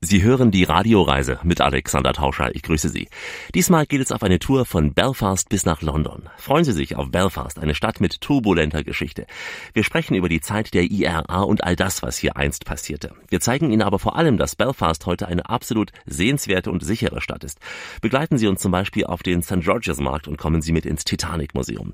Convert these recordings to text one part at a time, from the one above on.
Sie hören die Radioreise mit Alexander Tauscher. Ich grüße Sie. Diesmal geht es auf eine Tour von Belfast bis nach London. Freuen Sie sich auf Belfast, eine Stadt mit turbulenter Geschichte. Wir sprechen über die Zeit der IRA und all das, was hier einst passierte. Wir zeigen Ihnen aber vor allem, dass Belfast heute eine absolut sehenswerte und sichere Stadt ist. Begleiten Sie uns zum Beispiel auf den St. George's Markt und kommen Sie mit ins Titanic Museum.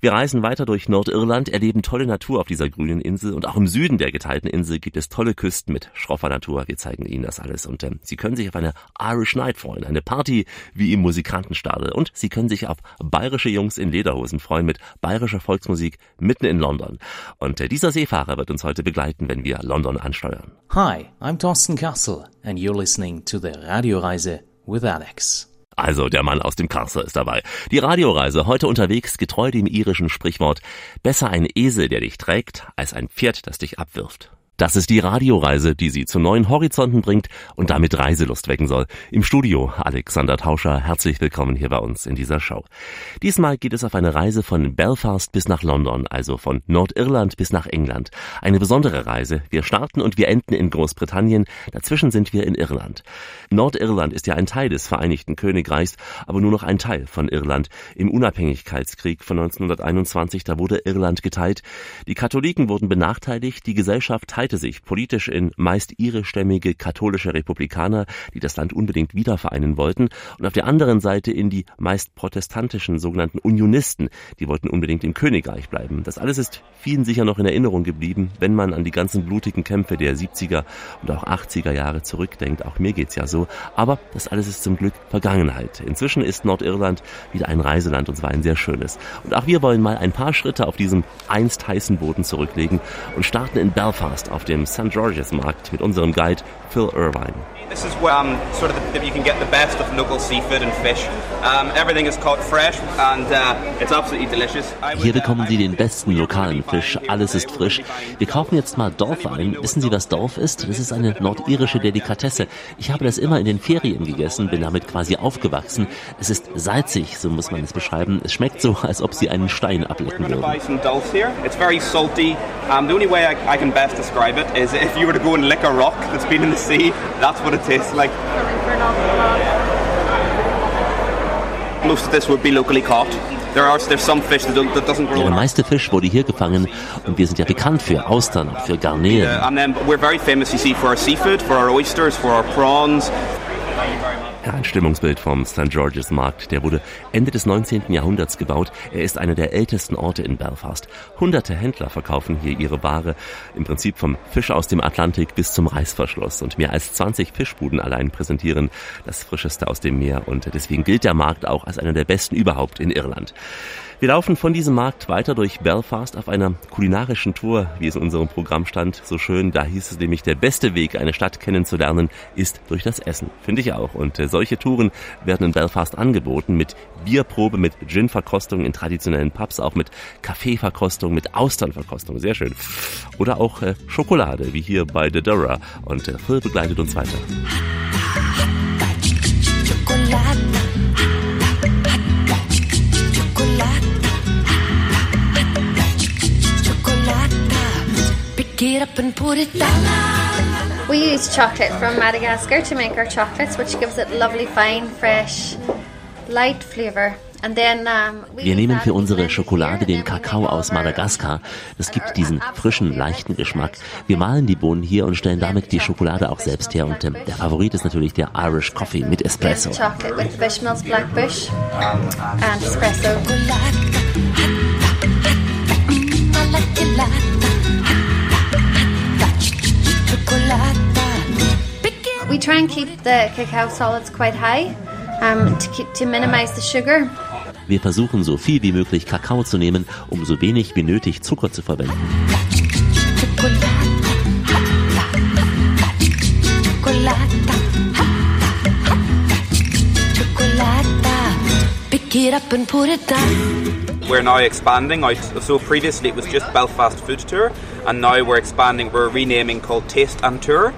Wir reisen weiter durch Nordirland, erleben tolle Natur auf dieser grünen Insel und auch im Süden der geteilten Insel gibt es tolle Küsten mit schroffer Natur. Wir zeigen Ihnen das alles. Und äh, Sie können sich auf eine Irish Night freuen, eine Party wie im Musikantenstadel. Und Sie können sich auf bayerische Jungs in Lederhosen freuen mit bayerischer Volksmusik mitten in London. Und äh, dieser Seefahrer wird uns heute begleiten, wenn wir London ansteuern. Hi, I'm Thorsten Castle and you're listening to the Radioreise with Alex. Also der Mann aus dem Castle ist dabei. Die Radioreise heute unterwegs, getreu dem irischen Sprichwort, besser ein Esel, der dich trägt, als ein Pferd, das dich abwirft. Das ist die Radioreise, die Sie zu neuen Horizonten bringt und damit Reiselust wecken soll. Im Studio Alexander Tauscher, herzlich willkommen hier bei uns in dieser Show. Diesmal geht es auf eine Reise von Belfast bis nach London, also von Nordirland bis nach England. Eine besondere Reise. Wir starten und wir enden in Großbritannien, dazwischen sind wir in Irland. Nordirland ist ja ein Teil des Vereinigten Königreichs, aber nur noch ein Teil von Irland. Im Unabhängigkeitskrieg von 1921, da wurde Irland geteilt. Die Katholiken wurden benachteiligt, die Gesellschaft teilte teilte sich politisch in meist irischstämmige katholische Republikaner, die das Land unbedingt wieder vereinen wollten, und auf der anderen Seite in die meist protestantischen sogenannten Unionisten, die wollten unbedingt im Königreich bleiben. Das alles ist vielen sicher noch in Erinnerung geblieben, wenn man an die ganzen blutigen Kämpfe der 70er und auch 80er Jahre zurückdenkt. Auch mir geht's ja so. Aber das alles ist zum Glück Vergangenheit. Inzwischen ist Nordirland wieder ein Reiseland und zwar ein sehr schönes. Und auch wir wollen mal ein paar Schritte auf diesem einst heißen Boden zurücklegen und starten in Belfast auf auf dem St. George's Markt mit unserem Guide Phil Irvine. This is where um, sort of the, you can get the best of local seafood and fish. Um, everything is caught fresh and uh, it's absolutely delicious. Hier bekommen Sie den besten lokalen Fisch. Alles ist frisch. Wir kaufen jetzt mal Dorf ein. Wissen Sie, was Dorf ist? Das ist eine nordirische Delikatesse. Ich habe das immer in den Ferien gegessen, bin damit quasi aufgewachsen. Es ist salzig, so muss man es beschreiben. Es schmeckt so, als ob Sie einen Stein ablecken würden. It's very salty. The only way I, I can best describe it is if you were to go and lick a rock that's been in the sea, that's what it tastes like. Most of this would be locally caught. There are, there's some fish that, that doesn't grow. Der meiste Fisch wurde hier gefangen und wir sind ja bekannt für Austern, für Garnelen. Yeah, and then we're very famous, you see, for our seafood, for our oysters, for our prawns. Ja, ein Stimmungsbild vom St. George's Markt. Der wurde Ende des 19. Jahrhunderts gebaut. Er ist einer der ältesten Orte in Belfast. Hunderte Händler verkaufen hier ihre Ware. Im Prinzip vom Fisch aus dem Atlantik bis zum Reißverschluss. Und mehr als 20 Fischbuden allein präsentieren das Frischeste aus dem Meer. Und deswegen gilt der Markt auch als einer der besten überhaupt in Irland. Wir laufen von diesem Markt weiter durch Belfast auf einer kulinarischen Tour, wie es in unserem Programm stand. So schön, da hieß es nämlich, der beste Weg, eine Stadt kennenzulernen, ist durch das Essen. Finde ich auch. Und äh, solche Touren werden in Belfast angeboten mit Bierprobe, mit Gin-Verkostung in traditionellen Pubs, auch mit Kaffeeverkostung, mit Austernverkostung. Sehr schön. Oder auch äh, Schokolade, wie hier bei The Dura. Und äh, Phil begleitet uns weiter. Get up and put it down. We use chocolate from Madagascar to make our chocolates, which gives it lovely, fine, fresh, light flavour. Wir nehmen für unsere Schokolade den Kakao aus Madagaskar. Das gibt diesen frischen, leichten Geschmack. Wir mahlen die Bohnen hier und stellen damit die Schokolade auch selbst her. Und ähm, der Favorit ist natürlich der Irish Coffee mit Espresso. We try and keep the cacao solids quite high um, to, keep, to minimize the sugar. Wir versuchen so viel wie möglich Kakao zu nehmen, um so wenig wie nötig Zucker zu verwenden. Pick it up and put it down. We're now expanding out. So previously it was just Belfast Food Tour, and now we're expanding. We're renaming called Taste and Tour.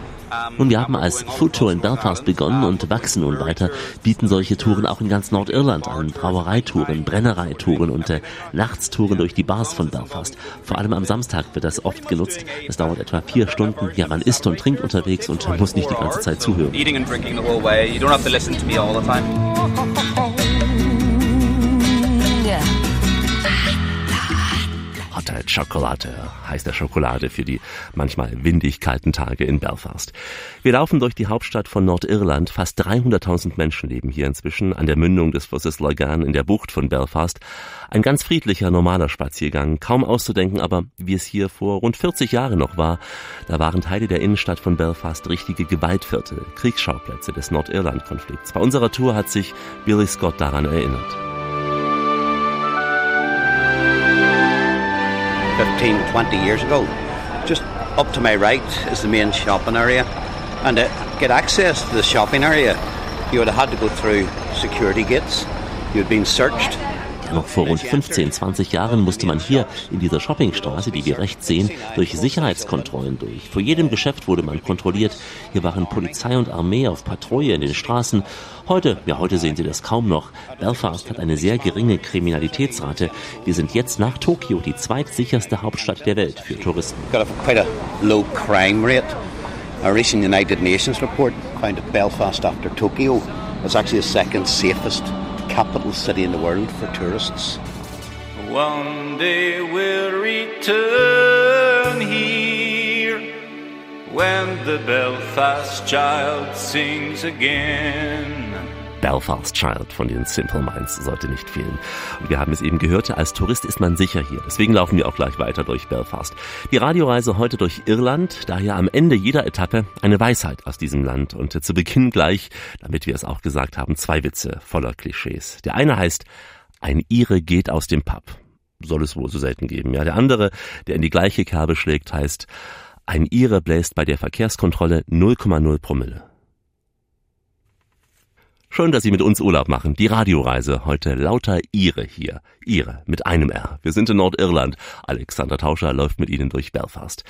Nun, wir haben als Food Tour in Belfast begonnen und wachsen nun weiter, bieten solche Touren auch in ganz Nordirland an, Brauereitouren, Brennereitouren und äh, Nachtstouren durch die Bars von Belfast. Vor allem am Samstag wird das oft genutzt. Das dauert etwa vier Stunden. Ja, man isst und trinkt unterwegs und muss nicht die ganze Zeit zuhören. Hotte Schokolade heißt der Schokolade für die manchmal windig kalten Tage in Belfast. Wir laufen durch die Hauptstadt von Nordirland. Fast 300.000 Menschen leben hier inzwischen an der Mündung des Flusses Logan in der Bucht von Belfast. Ein ganz friedlicher, normaler Spaziergang. Kaum auszudenken aber, wie es hier vor rund 40 Jahren noch war. Da waren Teile der Innenstadt von Belfast richtige Gewaltviertel, Kriegsschauplätze des Nordirland-Konflikts. Bei unserer Tour hat sich Billy Scott daran erinnert. 15, 20 years ago. Just up to my right is the main shopping area. And to get access to the shopping area, you would have had to go through security gates. You had been searched. Noch vor rund 15, 20 Jahren musste man hier in dieser Shoppingstraße, die wir rechts sehen, durch Sicherheitskontrollen durch. Vor jedem Geschäft wurde man kontrolliert. Hier waren Polizei und Armee auf Patrouille in den Straßen. Heute, ja heute sehen Sie das kaum noch. Belfast hat eine sehr geringe Kriminalitätsrate. Wir sind jetzt nach Tokio die zweitsicherste Hauptstadt der Welt für Touristen. Got a, quite a low crime rate. A recent United Nations report found that Belfast after Tokyo was actually the second safest capital city in the world for tourists. One day we'll return here when the Belfast child sings again. Belfast Child von den Simple Minds sollte nicht fehlen. Und wir haben es eben gehört, als Tourist ist man sicher hier. Deswegen laufen wir auch gleich weiter durch Belfast. Die Radioreise heute durch Irland, daher am Ende jeder Etappe eine Weisheit aus diesem Land. Und zu Beginn gleich, damit wir es auch gesagt haben, zwei Witze voller Klischees. Der eine heißt, ein Ire geht aus dem Pub. Soll es wohl so selten geben. Ja, der andere, der in die gleiche Kerbe schlägt, heißt, ein Ire bläst bei der Verkehrskontrolle 0,0 Promille. Schön, dass Sie mit uns Urlaub machen. Die Radioreise. Heute lauter Ihre hier. Ihre mit einem R. Wir sind in Nordirland. Alexander Tauscher läuft mit Ihnen durch Belfast.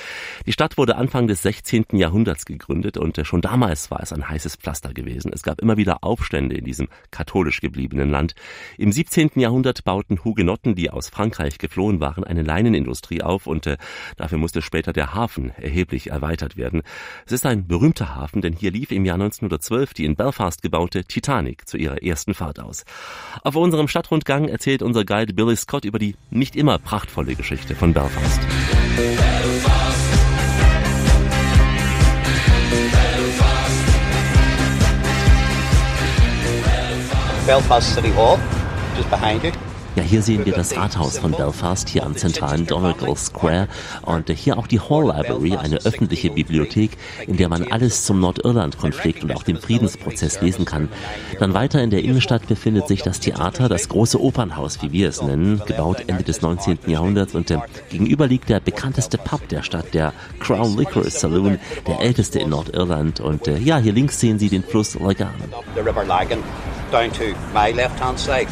Die Stadt wurde Anfang des 16. Jahrhunderts gegründet und schon damals war es ein heißes Pflaster gewesen. Es gab immer wieder Aufstände in diesem katholisch gebliebenen Land. Im 17. Jahrhundert bauten Hugenotten, die aus Frankreich geflohen waren, eine Leinenindustrie auf und äh, dafür musste später der Hafen erheblich erweitert werden. Es ist ein berühmter Hafen, denn hier lief im Jahr 1912 die in Belfast gebaute Titan Titanic zu ihrer ersten Fahrt aus. Auf unserem Stadtrundgang erzählt unser Guide Billy Scott über die nicht immer prachtvolle Geschichte von Belfast. Belfast City Hall, just behind you. Ja, hier sehen wir das Rathaus von Belfast, hier am zentralen Donegal Square und hier auch die Hall Library, eine öffentliche Bibliothek, in der man alles zum Nordirland-Konflikt und auch dem Friedensprozess lesen kann. Dann weiter in der Innenstadt befindet sich das Theater, das große Opernhaus, wie wir es nennen, gebaut Ende des 19. Jahrhunderts und gegenüber liegt der bekannteste Pub der Stadt, der Crown Liquor Saloon, der älteste in Nordirland und äh, ja, hier links sehen Sie den Fluss Lagan. The River Lagan down to my left hand side.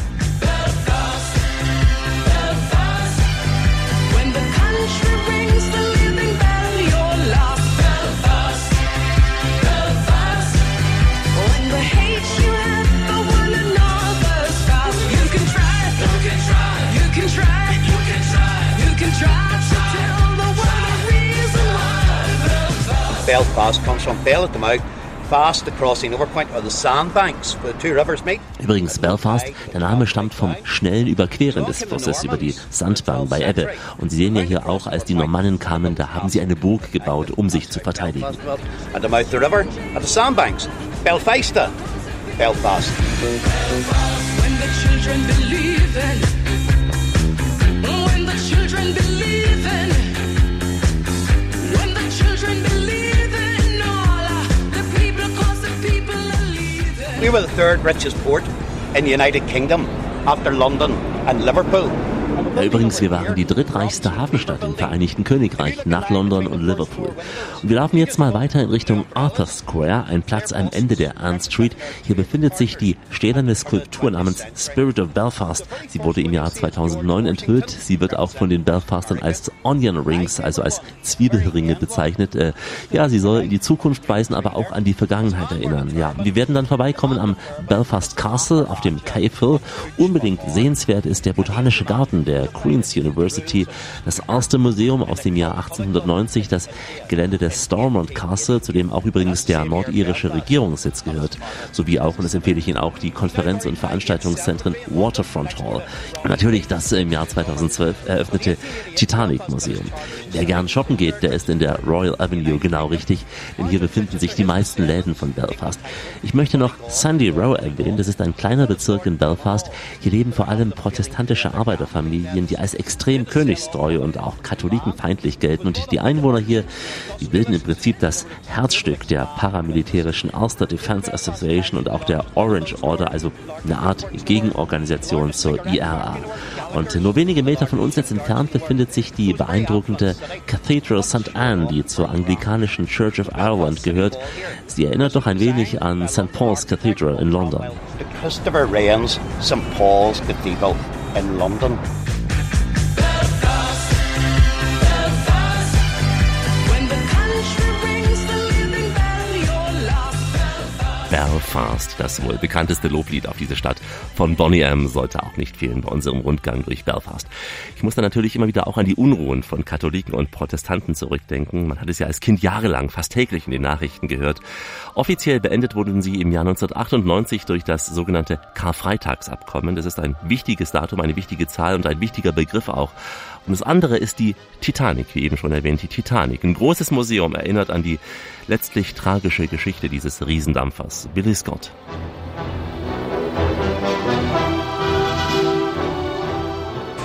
Übrigens, Belfast, der Name stammt vom schnellen Überqueren des Flusses über die Sandbank bei Ebbe. Und Sie sehen ja hier auch, als die Normannen kamen, da haben sie eine Burg gebaut, um sich zu verteidigen. At the mouth We were the third richest port in the United Kingdom after London and Liverpool. Übrigens, wir waren die drittreichste Hafenstadt im Vereinigten Königreich nach London und Liverpool. Und wir laufen jetzt mal weiter in Richtung Arthur Square, ein Platz am Ende der Ann Street. Hier befindet sich die stählerne Skulptur namens Spirit of Belfast. Sie wurde im Jahr 2009 enthüllt. Sie wird auch von den Belfastern als Onion Rings, also als Zwiebelringe bezeichnet. Äh, ja, sie soll in die Zukunft weisen, aber auch an die Vergangenheit erinnern. Ja, wir werden dann vorbeikommen am Belfast Castle auf dem Cave Hill. Unbedingt sehenswert ist der Botanische Garten der Queen's University, das erste Museum aus dem Jahr 1890, das Gelände des Stormont Castle, zu dem auch übrigens der nordirische Regierungssitz gehört, sowie auch, und das empfehle ich Ihnen auch, die Konferenz- und Veranstaltungszentren Waterfront Hall. Natürlich das im Jahr 2012 eröffnete Titanic Museum. Wer gern shoppen geht, der ist in der Royal Avenue genau richtig, denn hier befinden sich die meisten Läden von Belfast. Ich möchte noch Sandy Row erwähnen, das ist ein kleiner Bezirk in Belfast. Hier leben vor allem protestantische Arbeiterfamilien, die als extrem königstreu und auch katholikenfeindlich gelten. Und die Einwohner hier, die bilden im Prinzip das Herzstück der paramilitärischen Ulster Defense Association und auch der Orange Order, also eine Art Gegenorganisation zur IRA. Und nur wenige Meter von uns jetzt entfernt befindet sich die beeindruckende Cathedral St. Anne, die zur anglikanischen Church of Ireland gehört. Sie erinnert doch ein wenig an St. Paul's Cathedral in London. Christopher Wren's St. Paul's Cathedral in London. Belfast, das wohl bekannteste Loblied auf diese Stadt von Bonnie M. sollte auch nicht fehlen bei unserem Rundgang durch Belfast. Ich muss da natürlich immer wieder auch an die Unruhen von Katholiken und Protestanten zurückdenken. Man hat es ja als Kind jahrelang fast täglich in den Nachrichten gehört. Offiziell beendet wurden sie im Jahr 1998 durch das sogenannte Karfreitagsabkommen. Das ist ein wichtiges Datum, eine wichtige Zahl und ein wichtiger Begriff auch. Und das andere ist die Titanic, wie eben schon erwähnt, die Titanic. Ein großes Museum erinnert an die letztlich tragische Geschichte dieses Riesendampfers. Billy Scott.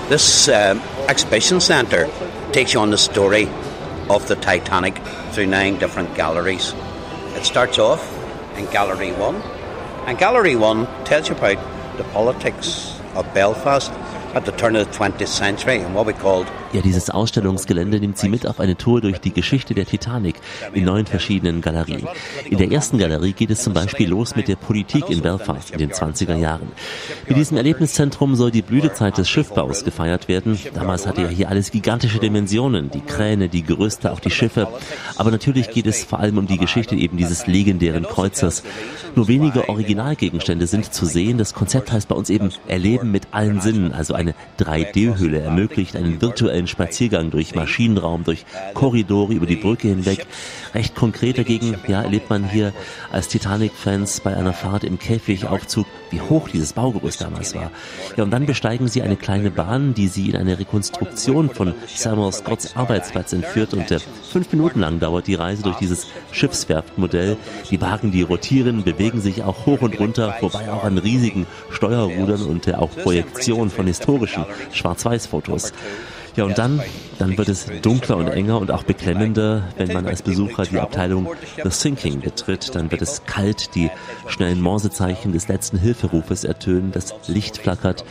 This uh, exhibition centre takes you on the story of the Titanic through nine different galleries. It starts off in Gallery 1, and Gallery 1 tells you about the politics of Belfast at the turn of the 20th century and what we called Ja, dieses Ausstellungsgelände nimmt Sie mit auf eine Tour durch die Geschichte der Titanic in neun verschiedenen Galerien. In der ersten Galerie geht es zum Beispiel los mit der Politik in Belfast in den 20er Jahren. Mit diesem Erlebniszentrum soll die Blütezeit des Schiffbaus gefeiert werden. Damals hatte ja hier alles gigantische Dimensionen, die Kräne, die Gerüste, auch die Schiffe. Aber natürlich geht es vor allem um die Geschichte eben dieses legendären Kreuzers. Nur wenige Originalgegenstände sind zu sehen. Das Konzept heißt bei uns eben Erleben mit allen Sinnen, also eine 3D-Hülle ermöglicht einen virtuellen Spaziergang durch Maschinenraum, durch Korridore über die Brücke hinweg. Recht konkret dagegen, ja, erlebt man hier als Titanic-Fans bei einer Fahrt im Käfigaufzug, wie hoch dieses Baugerüst damals war. Ja, und dann besteigen sie eine kleine Bahn, die sie in eine Rekonstruktion von Samuel Scotts Arbeitsplatz entführt und äh, fünf Minuten lang dauert die Reise durch dieses Schiffswerftmodell. Die Wagen, die rotieren, bewegen sich auch hoch und runter, vorbei auch an riesigen Steuerrudern und äh, auch Projektionen von historischen Schwarz-Weiß-Fotos. Ja, und dann, dann wird es dunkler und enger und auch beklemmender, wenn man als Besucher die Abteilung The Sinking betritt. Dann wird es kalt, die schnellen Morsezeichen des letzten Hilferufes ertönen, das Licht flackert.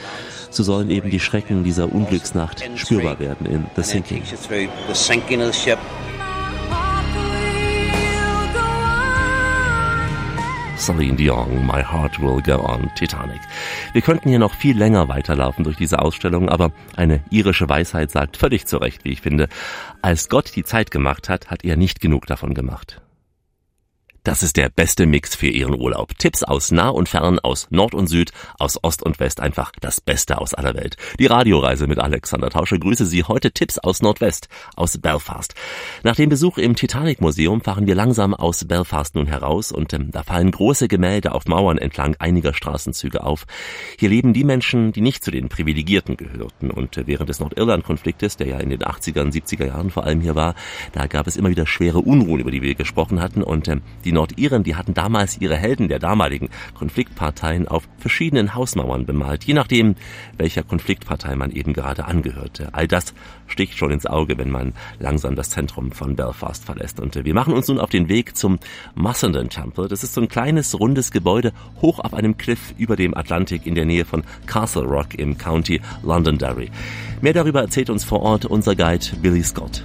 So sollen eben die Schrecken dieser Unglücksnacht spürbar werden in The Sinking. Celine Dion, My Heart Will Go On, Titanic. Wir könnten hier noch viel länger weiterlaufen durch diese Ausstellung, aber eine irische Weisheit sagt völlig zu Recht, wie ich finde, als Gott die Zeit gemacht hat, hat er nicht genug davon gemacht. Das ist der beste Mix für Ihren Urlaub. Tipps aus nah und fern, aus Nord und Süd, aus Ost und West, einfach das Beste aus aller Welt. Die Radioreise mit Alexander Tausche grüße Sie heute Tipps aus Nordwest, aus Belfast. Nach dem Besuch im Titanic Museum fahren wir langsam aus Belfast nun heraus und ähm, da fallen große Gemälde auf Mauern entlang einiger Straßenzüge auf. Hier leben die Menschen, die nicht zu den Privilegierten gehörten und äh, während des Nordirland-Konfliktes, der ja in den 80er und 70er Jahren vor allem hier war, da gab es immer wieder schwere Unruhen, über die wir gesprochen hatten und ähm, die Nordiren, die hatten damals ihre Helden der damaligen Konfliktparteien auf verschiedenen Hausmauern bemalt, je nachdem, welcher Konfliktpartei man eben gerade angehörte. All das sticht schon ins Auge, wenn man langsam das Zentrum von Belfast verlässt. Und wir machen uns nun auf den Weg zum Mussenden Temple. Das ist so ein kleines, rundes Gebäude hoch auf einem Cliff über dem Atlantik in der Nähe von Castle Rock im County Londonderry. Mehr darüber erzählt uns vor Ort unser Guide Billy Scott.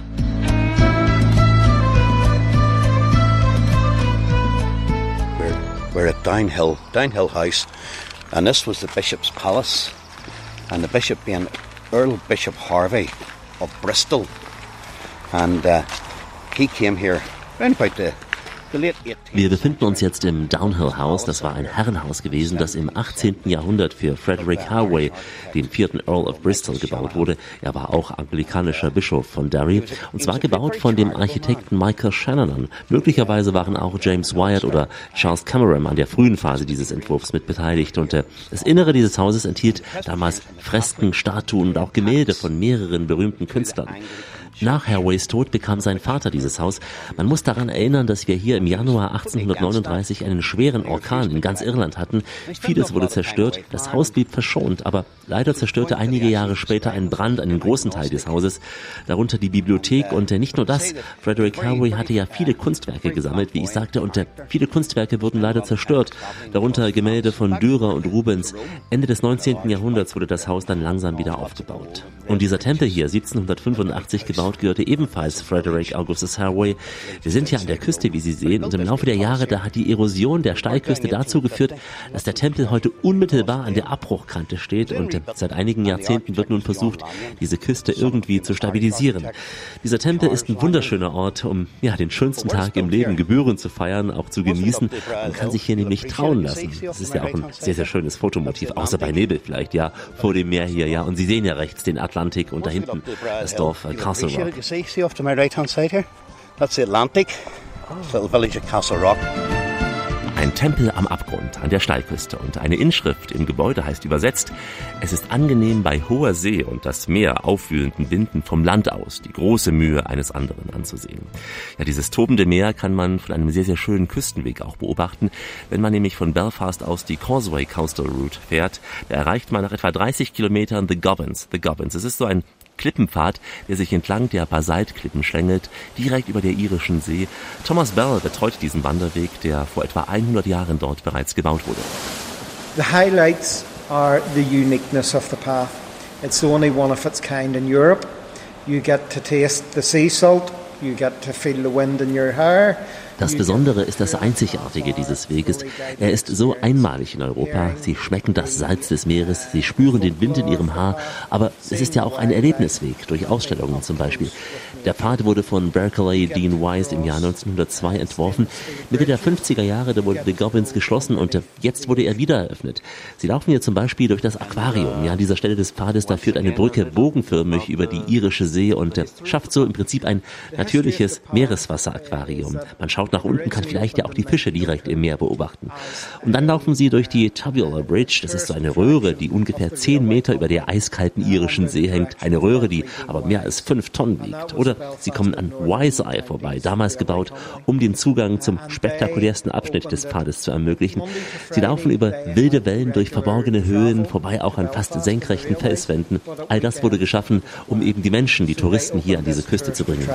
We're, at Downhill, Downhill House, and this was the Bishop's Palace, and the Bishop being Earl Bishop Harvey of Bristol, and uh, he came here around about the Wir befinden uns jetzt im Downhill House. Das war ein Herrenhaus gewesen, das im 18. Jahrhundert für Frederick Harway, den vierten Earl of Bristol, gebaut wurde. Er war auch anglikanischer Bischof von Derry und zwar gebaut von dem Architekten Michael Shannon. Möglicherweise waren auch James Wyatt oder Charles Cameron an der frühen Phase dieses Entwurfs mit beteiligt und äh, das Innere dieses Hauses enthielt damals Fresken, Statuen und auch Gemälde von mehreren berühmten Künstlern. Nach Hareways Tod bekam sein Vater dieses Haus. Man muss daran erinnern, dass wir hier im Januar 1839 einen schweren Orkan in ganz Irland hatten. Vieles wurde zerstört, das Haus blieb verschont, aber leider zerstörte einige Jahre später ein Brand einen großen Teil des Hauses, darunter die Bibliothek und äh, nicht nur das. Frederick Harway hatte ja viele Kunstwerke gesammelt, wie ich sagte, und äh, viele Kunstwerke wurden leider zerstört, darunter Gemälde von Dürer und Rubens. Ende des 19. Jahrhunderts wurde das Haus dann langsam wieder aufgebaut. Und dieser Tempel hier, 1785 gebaut, gebaut, gehörte ebenfalls Frederick Augustus Haraway. Wir sind hier an der Küste, wie Sie sehen, und im Laufe der Jahre, da hat die Erosion der Steilküste dazu geführt, dass der Tempel heute unmittelbar an der Abbruchkante steht und seit einigen Jahrzehnten wird nun versucht, diese Küste irgendwie zu stabilisieren. Dieser Tempel ist ein wunderschöner Ort, um ja, den schönsten Tag im Leben gebührend zu feiern, auch zu genießen. Man kann sich hier nämlich trauen lassen. Das ist ja auch ein sehr, sehr schönes Fotomotiv, außer bei Nebel vielleicht, ja, vor dem Meer hier, ja. Und Sie sehen ja rechts den Atlantik und da hinten das Dorf Castle Rock. You see, see off to my right hand side here? That's the Atlantic. Little village of Castle Rock. Ein Tempel am Abgrund an der Steilküste und eine Inschrift im Gebäude heißt übersetzt, es ist angenehm bei hoher See und das Meer aufwühlenden Winden vom Land aus die große Mühe eines anderen anzusehen. Ja, dieses tobende Meer kann man von einem sehr, sehr schönen Küstenweg auch beobachten. Wenn man nämlich von Belfast aus die Causeway Coastal Route fährt, da erreicht man nach etwa 30 Kilometern The Gobbins. The Gobbins. Es ist so ein Klippenpfad, der sich entlang der Basaltklippen schlängelt, direkt über der irischen See. Thomas Bell betreut diesen Wanderweg, der vor etwa 100 Jahren dort bereits gebaut wurde. The highlights are the uniqueness of the path. It's the only one of its kind in Europe. You get to taste the sea salt, you get to feel the wind in your hair, das Besondere ist das Einzigartige dieses Weges. Er ist so einmalig in Europa. Sie schmecken das Salz des Meeres, sie spüren den Wind in ihrem Haar, aber es ist ja auch ein Erlebnisweg durch Ausstellungen zum Beispiel. Der Pfad wurde von Berkeley Dean Wise im Jahr 1902 entworfen. Mitte der 50er Jahre da wurde The Goblins geschlossen und jetzt wurde er wieder eröffnet. Sie laufen hier zum Beispiel durch das Aquarium. Ja, an dieser Stelle des Pfades, da führt eine Brücke bogenförmig über die irische See und schafft so im Prinzip ein natürliches Meereswasseraquarium. Man schaut nach unten, kann vielleicht ja auch die Fische direkt im Meer beobachten. Und dann laufen sie durch die Tubular Bridge. Das ist so eine Röhre, die ungefähr zehn Meter über der eiskalten irischen See hängt. Eine Röhre, die aber mehr als fünf Tonnen wiegt. Oder sie kommen an Wise Eye vorbei, damals gebaut, um den Zugang zum spektakulärsten Abschnitt des Pfades zu ermöglichen. Sie laufen über wilde Wellen durch verborgene Höhen, vorbei auch an fast senkrechten Felswänden. All das wurde geschaffen, um eben die Menschen, die Touristen hier an diese Küste zu bringen.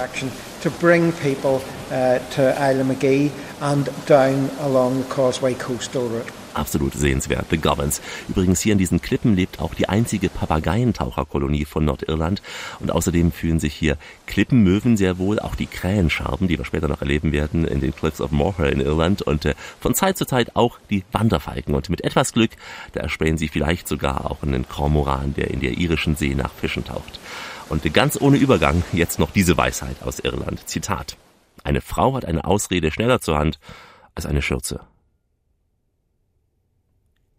McGee and down along the Causeway Coastal Route. Absolut sehenswert, The Governs. Übrigens hier in diesen Klippen lebt auch die einzige Papageientaucherkolonie von Nordirland und außerdem fühlen sich hier Klippenmöwen sehr wohl, auch die Krähenscharben, die wir später noch erleben werden in den Cliffs of Moher in Irland und äh, von Zeit zu Zeit auch die Wanderfalken und mit etwas Glück, da erspähen sie vielleicht sogar auch einen Kormoran, der in der irischen See nach Fischen taucht. Und ganz ohne Übergang jetzt noch diese Weisheit aus Irland. Zitat. Eine Frau hat eine Ausrede schneller zur Hand als eine Schürze.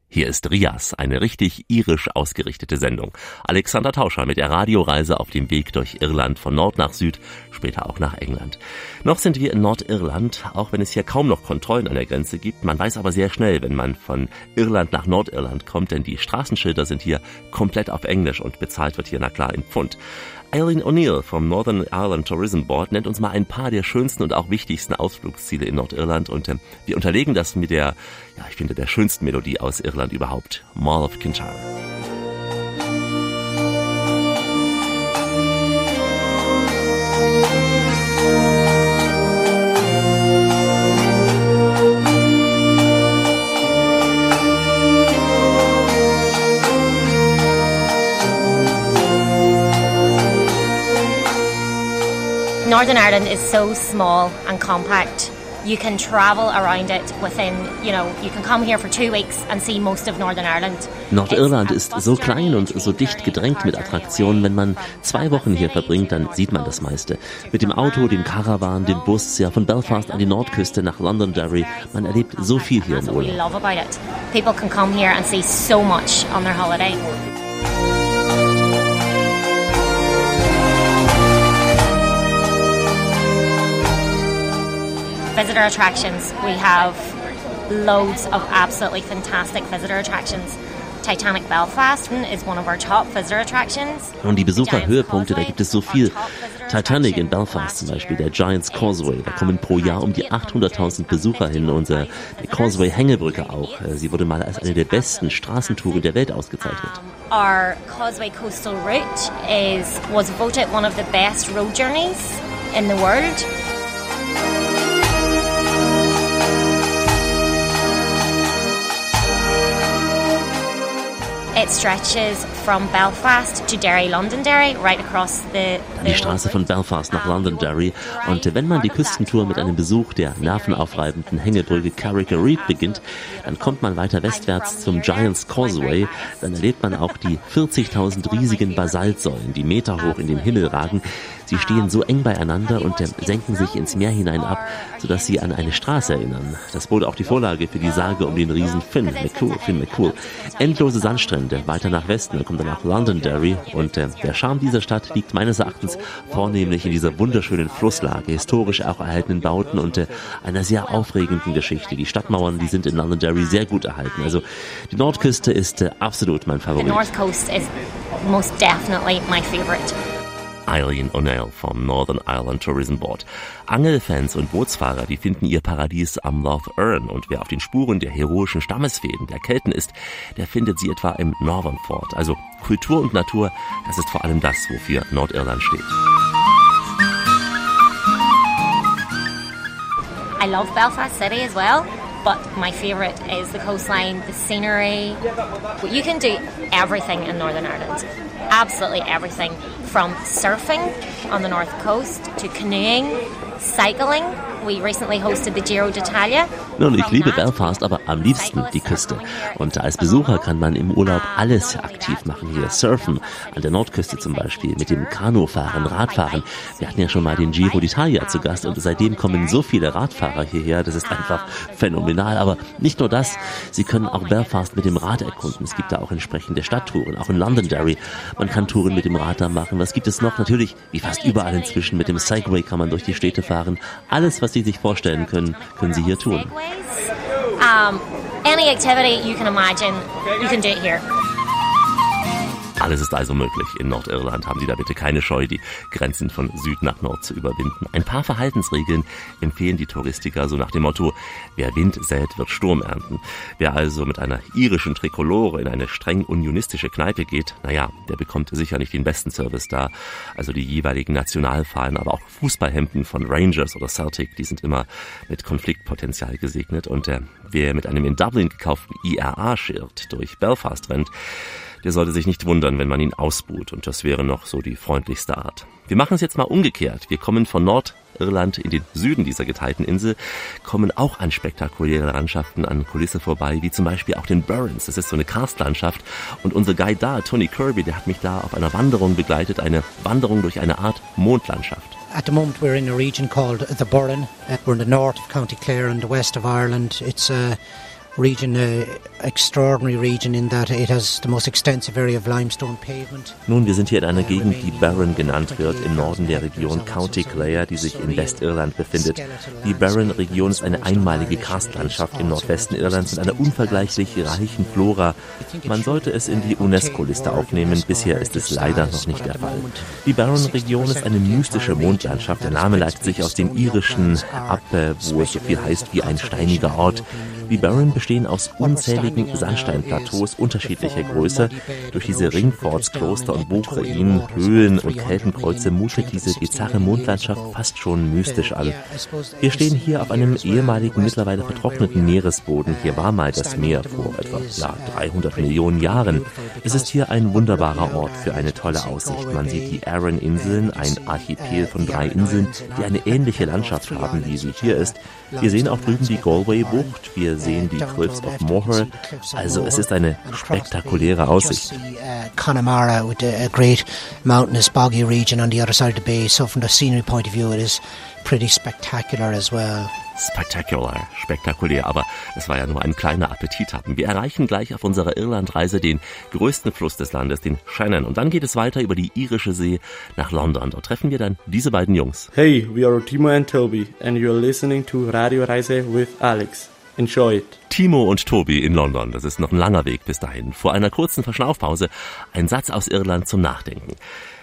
Hier ist Rias, eine richtig irisch ausgerichtete Sendung. Alexander Tauscher mit der Radioreise auf dem Weg durch Irland von Nord nach Süd, später auch nach England. Noch sind wir in Nordirland, auch wenn es hier kaum noch Kontrollen an der Grenze gibt. Man weiß aber sehr schnell, wenn man von Irland nach Nordirland kommt, denn die Straßenschilder sind hier komplett auf Englisch und bezahlt wird hier na klar in Pfund. Eileen O'Neill vom Northern Ireland Tourism Board nennt uns mal ein paar der schönsten und auch wichtigsten Ausflugsziele in Nordirland und äh, wir unterlegen das mit der, ja, ich finde, der schönsten Melodie aus Irland überhaupt, Mall of Kintyre. Northern Ireland is so small and compact. You can travel around it within, you know, you can come here for two weeks and see most of Northern Ireland. Nordirland ist so klein und so dicht gedrängt mit Attraktionen. Wenn man zwei Wochen hier verbringt, dann sieht man das meiste. Mit dem Auto, dem Caravan, dem Bus, ja von Belfast an die Nordküste nach Londonderry. Man erlebt so viel hier im Urlaub. People can come here and see so much on their holiday. Visitor attractions. We have loads of absolutely fantastic visitor attractions. Titanic Belfast is one of our top visitor attractions. Und die Besucherhöhepunkte, da gibt es so viel. Titanic in Belfast zum Beispiel, der Giants Causeway, da kommen pro Jahr um die 800.000 Besucher hin. Unser Causeway Hängebrücke auch. Äh, sie wurde mal als eine der besten Straßentouren der Welt ausgezeichnet. Our Causeway Coastal Route is was voted one of the best road journeys in the world. Die Straße von Belfast nach Londonderry. Und wenn man die Küstentour mit einem Besuch der nervenaufreibenden Hängebrücke Carrick Reed beginnt, dann kommt man weiter westwärts zum Giants Causeway. Dann erlebt man auch die 40.000 riesigen Basaltsäulen, die meterhoch in den Himmel ragen. Sie stehen so eng beieinander und senken sich ins Meer hinein ab, sodass sie an eine Straße erinnern. Das bot auch die Vorlage für die Sage um den Riesen Finn McCool. Finn McCool. Endlose Sandstrände weiter nach Westen, dann kommt danach Londonderry und äh, der Charme dieser Stadt liegt meines Erachtens vornehmlich in dieser wunderschönen Flusslage, historisch auch erhaltenen Bauten und äh, einer sehr aufregenden Geschichte. Die Stadtmauern, die sind in Londonderry sehr gut erhalten. Also die Nordküste ist äh, absolut mein Favorit. Eileen O'Neill vom Northern Ireland Tourism Board. Angelfans und Bootsfahrer, die finden ihr Paradies am Lough Erne und wer auf den Spuren der heroischen Stammesfäden der Kelten ist, der findet sie etwa im Northern Fort. Also Kultur und Natur, das ist vor allem das, wofür Nordirland steht. I love Belfast City as well. but my favourite is the coastline, the scenery. You can do everything in Northern Ireland, absolutely everything from surfing on the north coast to canoeing, cycling, We recently hosted the Giro d'Italia. Nun, ich liebe Belfast, aber am liebsten die Küste. Und als Besucher kann man im Urlaub alles aktiv machen hier. Surfen, an der Nordküste zum Beispiel, mit dem Kanufahren, Radfahren. Wir hatten ja schon mal den Giro d'Italia zu Gast und seitdem kommen so viele Radfahrer hierher. Das ist einfach phänomenal. Aber nicht nur das, Sie können auch Belfast mit dem Rad erkunden. Es gibt da auch entsprechende Stadttouren, auch in Londonderry. Man kann Touren mit dem Rad da machen. Was gibt es noch? Natürlich, wie fast überall inzwischen, mit dem Segway kann man durch die Städte fahren. Alles, was Sie sich vorstellen können, können Sie hier tun. Um, any activity you can imagine, you can do it here. Alles ist also möglich. In Nordirland haben Sie da bitte keine Scheu, die Grenzen von Süd nach Nord zu überwinden. Ein paar Verhaltensregeln empfehlen die Touristiker so nach dem Motto, wer Wind sät, wird Sturm ernten. Wer also mit einer irischen Trikolore in eine streng unionistische Kneipe geht, naja, der bekommt sicher nicht den besten Service da. Also die jeweiligen Nationalfahnen, aber auch Fußballhemden von Rangers oder Celtic, die sind immer mit Konfliktpotenzial gesegnet. Und äh, wer mit einem in Dublin gekauften IRA-Schild durch Belfast rennt, der sollte sich nicht wundern, wenn man ihn ausbuht. Und das wäre noch so die freundlichste Art. Wir machen es jetzt mal umgekehrt. Wir kommen von Nordirland in den Süden dieser geteilten Insel, kommen auch an spektakuläre Landschaften, an Kulisse vorbei, wie zum Beispiel auch den Burns. Das ist so eine Karstlandschaft. Und unser Guide da, Tony Kirby, der hat mich da auf einer Wanderung begleitet, eine Wanderung durch eine Art Mondlandschaft. At the moment, we're in a region called the Burren. Uh, we're in the north of County Clare and the west of Ireland. It's a region, uh, extraordinary region in that it has the most extensive area of limestone pavement. Nun, wir sind hier in einer Gegend, die Barron genannt wird, im Norden der Region County Clare, die sich in Westirland befindet. Die Barron-Region ist eine einmalige Karstlandschaft im Nordwesten Irlands mit einer unvergleichlich reichen Flora. Man sollte es in die UNESCO-Liste aufnehmen, bisher ist es leider noch nicht der Fall. Die Barron-Region ist eine mystische Mondlandschaft. Der Name leitet sich aus dem irischen ab, wo es so viel heißt wie ein steiniger Ort. Die Barren bestehen aus unzähligen Sandsteinplateaus unterschiedlicher Größe. Durch diese Ringforts, Kloster und Burgruinen, Höhlen und Keltenkreuze mutet diese bizarre Mondlandschaft fast schon mystisch an. Wir stehen hier auf einem ehemaligen, mittlerweile vertrockneten Meeresboden. Hier war mal das Meer vor etwa ja, 300 Millionen Jahren. Es ist hier ein wunderbarer Ort für eine tolle Aussicht. Man sieht die Arran-Inseln, ein Archipel von drei Inseln, die eine ähnliche Landschaft haben, wie sie hier ist. Wir sehen auch drüben die Galway-Bucht. Wir sehen die Cliffs of Moher. Also es ist eine spektakuläre Aussicht. Connemara with a great mountainous boggy region on the other side of the bay. So from the scenery point of view, it is pretty spectacular as well. Spectacular, spektakulär, aber es war ja nur ein kleiner Appetithappen. Wir erreichen gleich auf unserer Irlandreise den größten Fluss des Landes, den Shannon. Und dann geht es weiter über die irische See nach London. Dort treffen wir dann diese beiden Jungs. Hey, we are Timo and Toby and you're listening to Radio Reise with Alex. Enjoy it. Timo und Tobi in London. Das ist noch ein langer Weg bis dahin. Vor einer kurzen Verschnaufpause ein Satz aus Irland zum Nachdenken.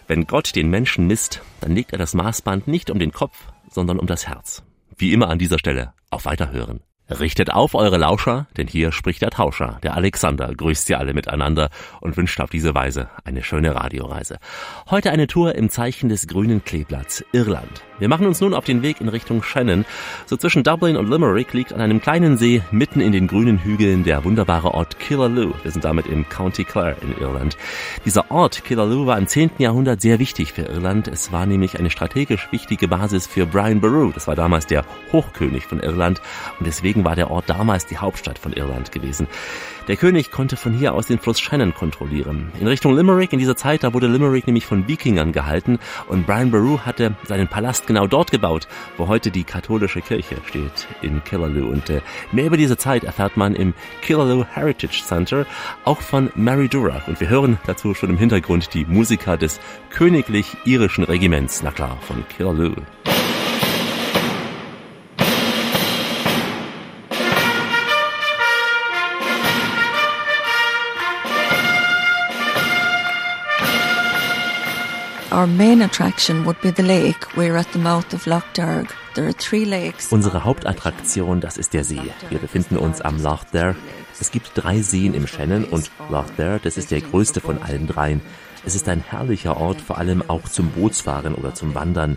Wenn Gott den Menschen misst, dann legt er das Maßband nicht um den Kopf, sondern um das Herz. Wie immer an dieser Stelle auf Weiterhören. Richtet auf eure Lauscher, denn hier spricht der Tauscher, der Alexander, grüßt sie alle miteinander und wünscht auf diese Weise eine schöne Radioreise. Heute eine Tour im Zeichen des grünen Kleeblatts, Irland. Wir machen uns nun auf den Weg in Richtung Shannon. So zwischen Dublin und Limerick liegt an einem kleinen See mitten in den grünen Hügeln der wunderbare Ort Killaloe. Wir sind damit im County Clare in Irland. Dieser Ort Killaloe war im 10. Jahrhundert sehr wichtig für Irland. Es war nämlich eine strategisch wichtige Basis für Brian Boru. Das war damals der Hochkönig von Irland und deswegen war der Ort damals die Hauptstadt von Irland gewesen. Der König konnte von hier aus den Fluss Shannon kontrollieren. In Richtung Limerick in dieser Zeit, da wurde Limerick nämlich von Wikingern gehalten und Brian Boru hatte seinen Palast genau dort gebaut, wo heute die katholische Kirche steht in Killaloe. Und äh, mehr über diese Zeit erfährt man im Killaloe Heritage Center, auch von Mary Durach. Und wir hören dazu schon im Hintergrund die Musiker des königlich irischen Regiments, na klar, von Killaloe. Our main attraction would be the lake. We're at the mouth of Loch Derg. There are three lakes. Unsere Hauptattraktion, das ist der See. Wir befinden uns am Loch Derg. Es gibt drei Seen im Shannon und Loch Derg, das ist der größte von allen dreien. Es ist ein herrlicher Ort, vor allem auch zum Bootsfahren oder zum Wandern.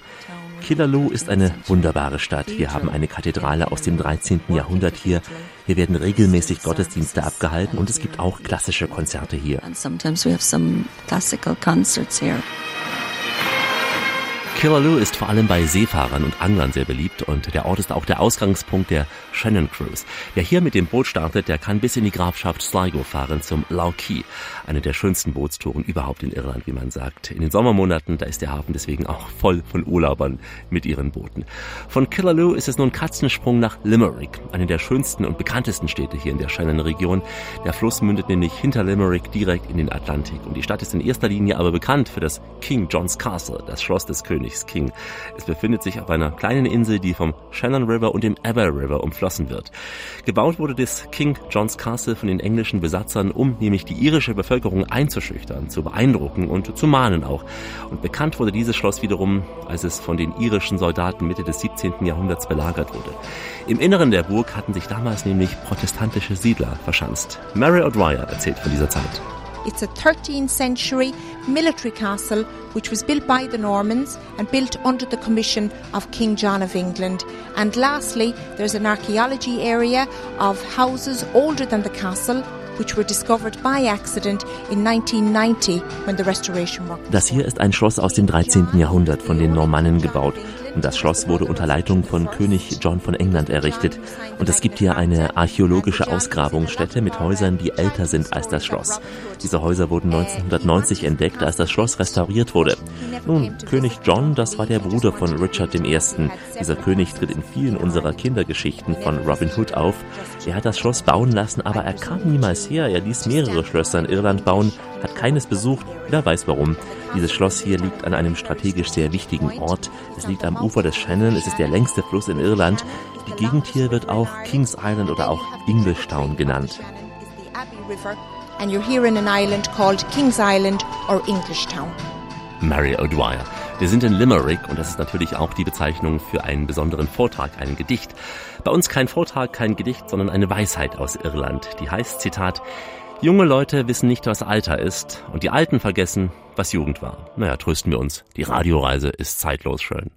Killaloe ist eine wunderbare Stadt. Wir haben eine Kathedrale aus dem 13. Jahrhundert hier. Hier werden regelmäßig Gottesdienste abgehalten und es gibt auch klassische Konzerte hier. Killaloe ist vor allem bei Seefahrern und Anglern sehr beliebt und der Ort ist auch der Ausgangspunkt der Shannon Cruise. Wer hier mit dem Boot startet, der kann bis in die Grafschaft Sligo fahren zum Lough eine der schönsten Bootstouren überhaupt in Irland, wie man sagt. In den Sommermonaten, da ist der Hafen deswegen auch voll von Urlaubern mit ihren Booten. Von Killaloe ist es nun Katzensprung nach Limerick, eine der schönsten und bekanntesten Städte hier in der Shannon-Region. Der Fluss mündet nämlich hinter Limerick direkt in den Atlantik und die Stadt ist in erster Linie aber bekannt für das King John's Castle, das Schloss des Königs. Königs King. Es befindet sich auf einer kleinen Insel, die vom Shannon River und dem Ever River umflossen wird. Gebaut wurde das King John's Castle von den englischen Besatzern, um nämlich die irische Bevölkerung einzuschüchtern, zu beeindrucken und zu mahnen auch. Und bekannt wurde dieses Schloss wiederum, als es von den irischen Soldaten Mitte des 17. Jahrhunderts belagert wurde. Im Inneren der Burg hatten sich damals nämlich protestantische Siedler verschanzt. Mary O'Dwyer erzählt von dieser Zeit. It's a 13th century military castle which was built by the Normans and built under the commission of King John of England. And lastly, there's an archaeology area of houses older than the castle which were discovered by accident in 1990 when the restoration work. Das hier ist ein Schloss aus dem 13. Jahrhundert von den Normannen gebaut. Das Schloss wurde unter Leitung von König John von England errichtet. Und es gibt hier eine archäologische Ausgrabungsstätte mit Häusern, die älter sind als das Schloss. Diese Häuser wurden 1990 entdeckt, als das Schloss restauriert wurde. Nun, König John, das war der Bruder von Richard I. Dieser König tritt in vielen unserer Kindergeschichten von Robin Hood auf. Er hat das Schloss bauen lassen, aber er kam niemals her. Er ließ mehrere Schlösser in Irland bauen, hat keines besucht. Wer weiß warum. Dieses Schloss hier liegt an einem strategisch sehr wichtigen Ort. Es liegt am Ufer des Shannon. Es ist der längste Fluss in Irland. Die Gegend hier wird auch Kings Island oder auch Englishtown genannt. And you're here in an island called Kings Island or Englishtown. Mary O'Dwyer. Wir sind in Limerick und das ist natürlich auch die Bezeichnung für einen besonderen Vortrag, ein Gedicht. Bei uns kein Vortrag, kein Gedicht, sondern eine Weisheit aus Irland. Die heißt, Zitat, Junge Leute wissen nicht, was Alter ist und die Alten vergessen, was Jugend war. Naja, trösten wir uns. Die Radioreise ist zeitlos schön.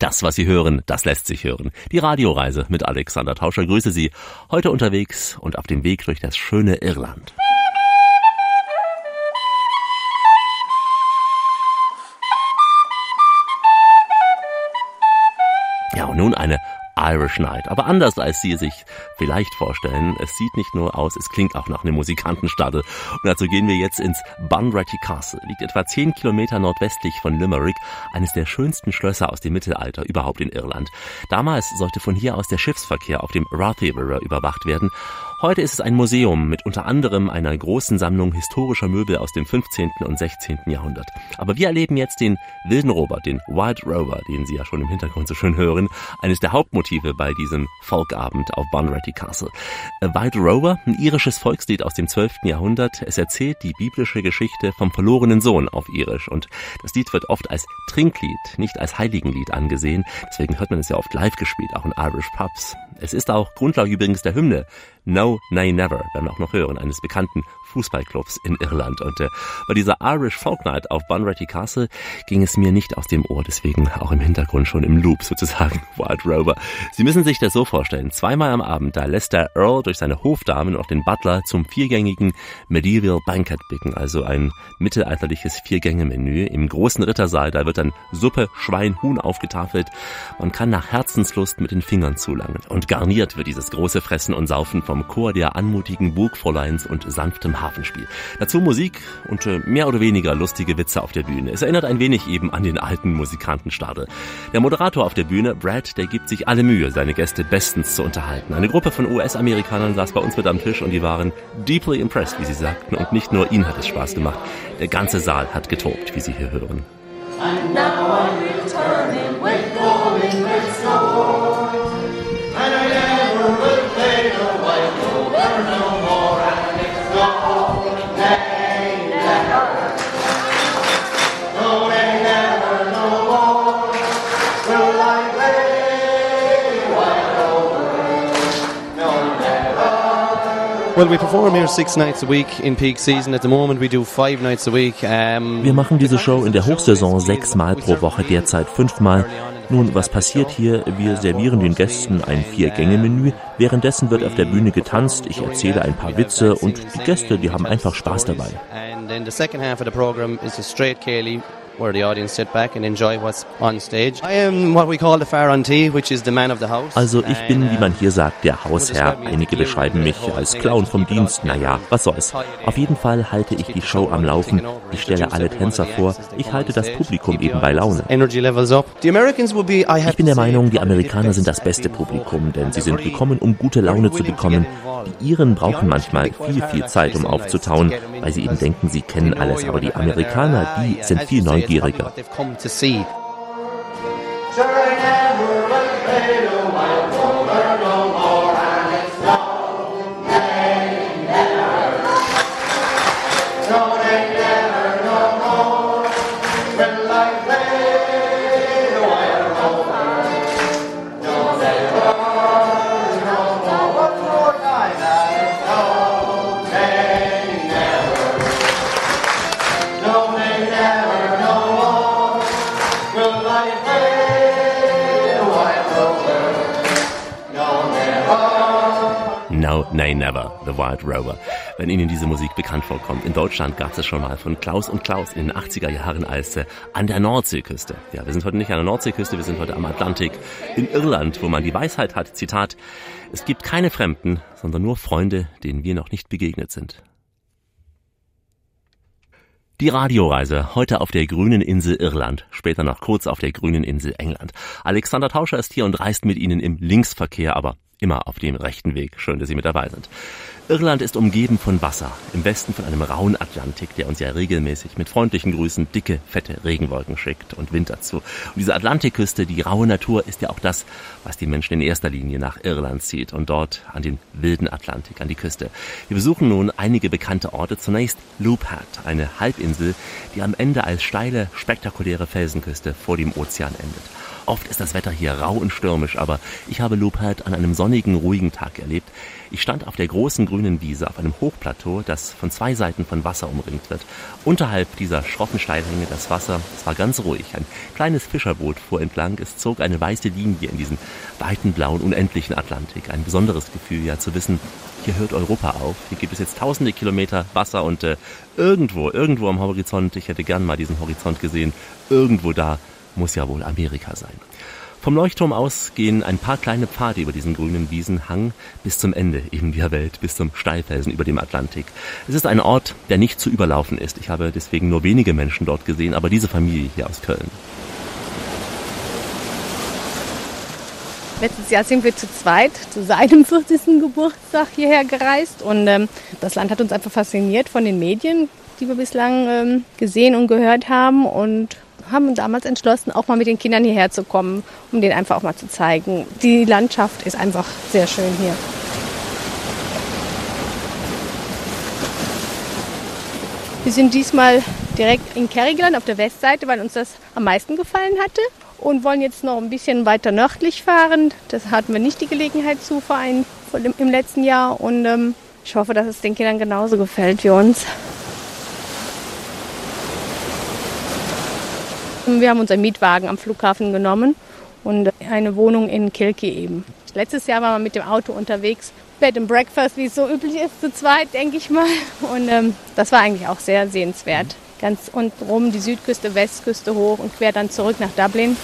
Das, was Sie hören, das lässt sich hören. Die Radioreise mit Alexander Tauscher grüße Sie. Heute unterwegs und auf dem Weg durch das schöne Irland. Ja, und nun eine Irish Night. Aber anders als Sie sich vielleicht vorstellen, es sieht nicht nur aus, es klingt auch nach einem Musikantenstadel. Und dazu gehen wir jetzt ins Bunratty Castle. Liegt etwa 10 Kilometer nordwestlich von Limerick, eines der schönsten Schlösser aus dem Mittelalter überhaupt in Irland. Damals sollte von hier aus der Schiffsverkehr auf dem Rathy River überwacht werden. Heute ist es ein Museum mit unter anderem einer großen Sammlung historischer Möbel aus dem 15. und 16. Jahrhundert. Aber wir erleben jetzt den wilden Robert, den Wild Rover, den Sie ja schon im Hintergrund so schön hören, eines der Hauptmotive bei diesem Folkabend auf Bunratty Castle. Wild Rover, ein irisches Volkslied aus dem 12. Jahrhundert. Es erzählt die biblische Geschichte vom verlorenen Sohn auf Irisch und das Lied wird oft als Trinklied, nicht als Heiligenlied angesehen. Deswegen hört man es ja oft live gespielt, auch in Irish Pubs. Es ist auch Grundlage übrigens der Hymne No, Nay, Never, werden wir auch noch hören, eines bekannten Fußballclubs in Irland. Und äh, bei dieser Irish Folk Night auf Bunratty Castle ging es mir nicht aus dem Ohr, deswegen auch im Hintergrund schon im Loop sozusagen Wild Rover. Sie müssen sich das so vorstellen, zweimal am Abend, da lässt der Earl durch seine Hofdamen und den Butler zum viergängigen Medieval Banquet blicken, also ein mittelalterliches Viergänge-Menü. Im großen Rittersaal, da wird dann Suppe, Schwein, Huhn aufgetafelt. Man kann nach Herzenslust mit den Fingern zulangen. Und garniert wird dieses große Fressen und Saufen vom Chor der anmutigen Burgfräuleins und sanftem Hafenspiel. Dazu Musik und äh, mehr oder weniger lustige Witze auf der Bühne. Es erinnert ein wenig eben an den alten Musikantenstadel. Der Moderator auf der Bühne, Brad, der gibt sich alle Mühe, seine Gäste bestens zu unterhalten. Eine Gruppe von US-Amerikanern saß bei uns mit am Tisch und die waren deeply impressed, wie sie sagten. Und nicht nur ihnen hat es Spaß gemacht. Der ganze Saal hat getobt, wie Sie hier hören. And now I'm Wir machen diese Show in der Hochsaison sechsmal pro Woche, derzeit fünfmal. Nun, was passiert hier? Wir servieren den Gästen ein Vier-Gänge-Menü. Währenddessen wird auf der Bühne getanzt, ich erzähle ein paar Witze und die Gäste, die haben einfach Spaß dabei. Where the audience sit back and enjoy what's on stage. I am what we call the Farantee, which is the man of the house. Also ich bin, wie man hier sagt, der Hausherr. Einige beschreiben mich als Clown vom Dienst. Naja, was soll's. Auf jeden Fall halte ich die Show am Laufen. Ich stelle alle Tänzer vor. Ich halte das Publikum eben bei Laune. Energy levels up. The Americans will be, I have Ich bin der Meinung, die Amerikaner sind das beste Publikum, denn sie sind gekommen, um gute Laune zu bekommen. Die Iren brauchen manchmal viel, viel Zeit, um aufzutauen, weil sie eben denken, sie kennen alles. Aber die Amerikaner, die sind viel neugieriger. neugieriger. Nay Never, The Wild Rover. Wenn Ihnen diese Musik bekannt vorkommt. In Deutschland gab es schon mal von Klaus und Klaus in den 80er Jahren als äh, an der Nordseeküste. Ja, wir sind heute nicht an der Nordseeküste, wir sind heute am Atlantik in Irland, wo man die Weisheit hat, Zitat, es gibt keine Fremden, sondern nur Freunde, denen wir noch nicht begegnet sind. Die Radioreise heute auf der grünen Insel Irland, später noch kurz auf der grünen Insel England. Alexander Tauscher ist hier und reist mit Ihnen im Linksverkehr, aber immer auf dem rechten Weg. Schön, dass Sie mit dabei sind. Irland ist umgeben von Wasser, im Westen von einem rauen Atlantik, der uns ja regelmäßig mit freundlichen Grüßen dicke, fette Regenwolken schickt und Wind dazu. Und diese Atlantikküste, die raue Natur, ist ja auch das, was die Menschen in erster Linie nach Irland zieht und dort an den wilden Atlantik, an die Küste. Wir besuchen nun einige bekannte Orte. Zunächst Loop Hat, eine Halbinsel, die am Ende als steile, spektakuläre Felsenküste vor dem Ozean endet. Oft ist das Wetter hier rau und stürmisch, aber ich habe Lupert an einem sonnigen, ruhigen Tag erlebt. Ich stand auf der großen grünen Wiese auf einem Hochplateau, das von zwei Seiten von Wasser umringt wird. Unterhalb dieser schroffen Steilhänge das Wasser, es war ganz ruhig. Ein kleines Fischerboot fuhr entlang, es zog eine weiße Linie in diesen weiten, blauen, unendlichen Atlantik. Ein besonderes Gefühl, ja, zu wissen, hier hört Europa auf. Hier gibt es jetzt tausende Kilometer Wasser und äh, irgendwo, irgendwo am Horizont, ich hätte gern mal diesen Horizont gesehen, irgendwo da muss ja wohl Amerika sein. Vom Leuchtturm aus gehen ein paar kleine Pfade über diesen grünen Wiesenhang bis zum Ende eben der Welt, bis zum Steilfelsen über dem Atlantik. Es ist ein Ort, der nicht zu überlaufen ist. Ich habe deswegen nur wenige Menschen dort gesehen, aber diese Familie hier aus Köln. Letztes Jahr sind wir zu zweit zu seinem 40. Geburtstag hierher gereist und ähm, das Land hat uns einfach fasziniert von den Medien, die wir bislang ähm, gesehen und gehört haben und haben damals entschlossen, auch mal mit den Kindern hierher zu kommen, um denen einfach auch mal zu zeigen. Die Landschaft ist einfach sehr schön hier. Wir sind diesmal direkt in Kerryland auf der Westseite, weil uns das am meisten gefallen hatte und wollen jetzt noch ein bisschen weiter nördlich fahren. Das hatten wir nicht die Gelegenheit zu vor ein, im letzten Jahr und ähm, ich hoffe, dass es den Kindern genauso gefällt wie uns. Wir haben unseren Mietwagen am Flughafen genommen und eine Wohnung in Kilke eben. Letztes Jahr waren wir mit dem Auto unterwegs. Bed and Breakfast, wie es so üblich ist, zu zweit, denke ich mal. Und ähm, das war eigentlich auch sehr sehenswert. Ganz unten rum die Südküste, Westküste hoch und quer dann zurück nach Dublin.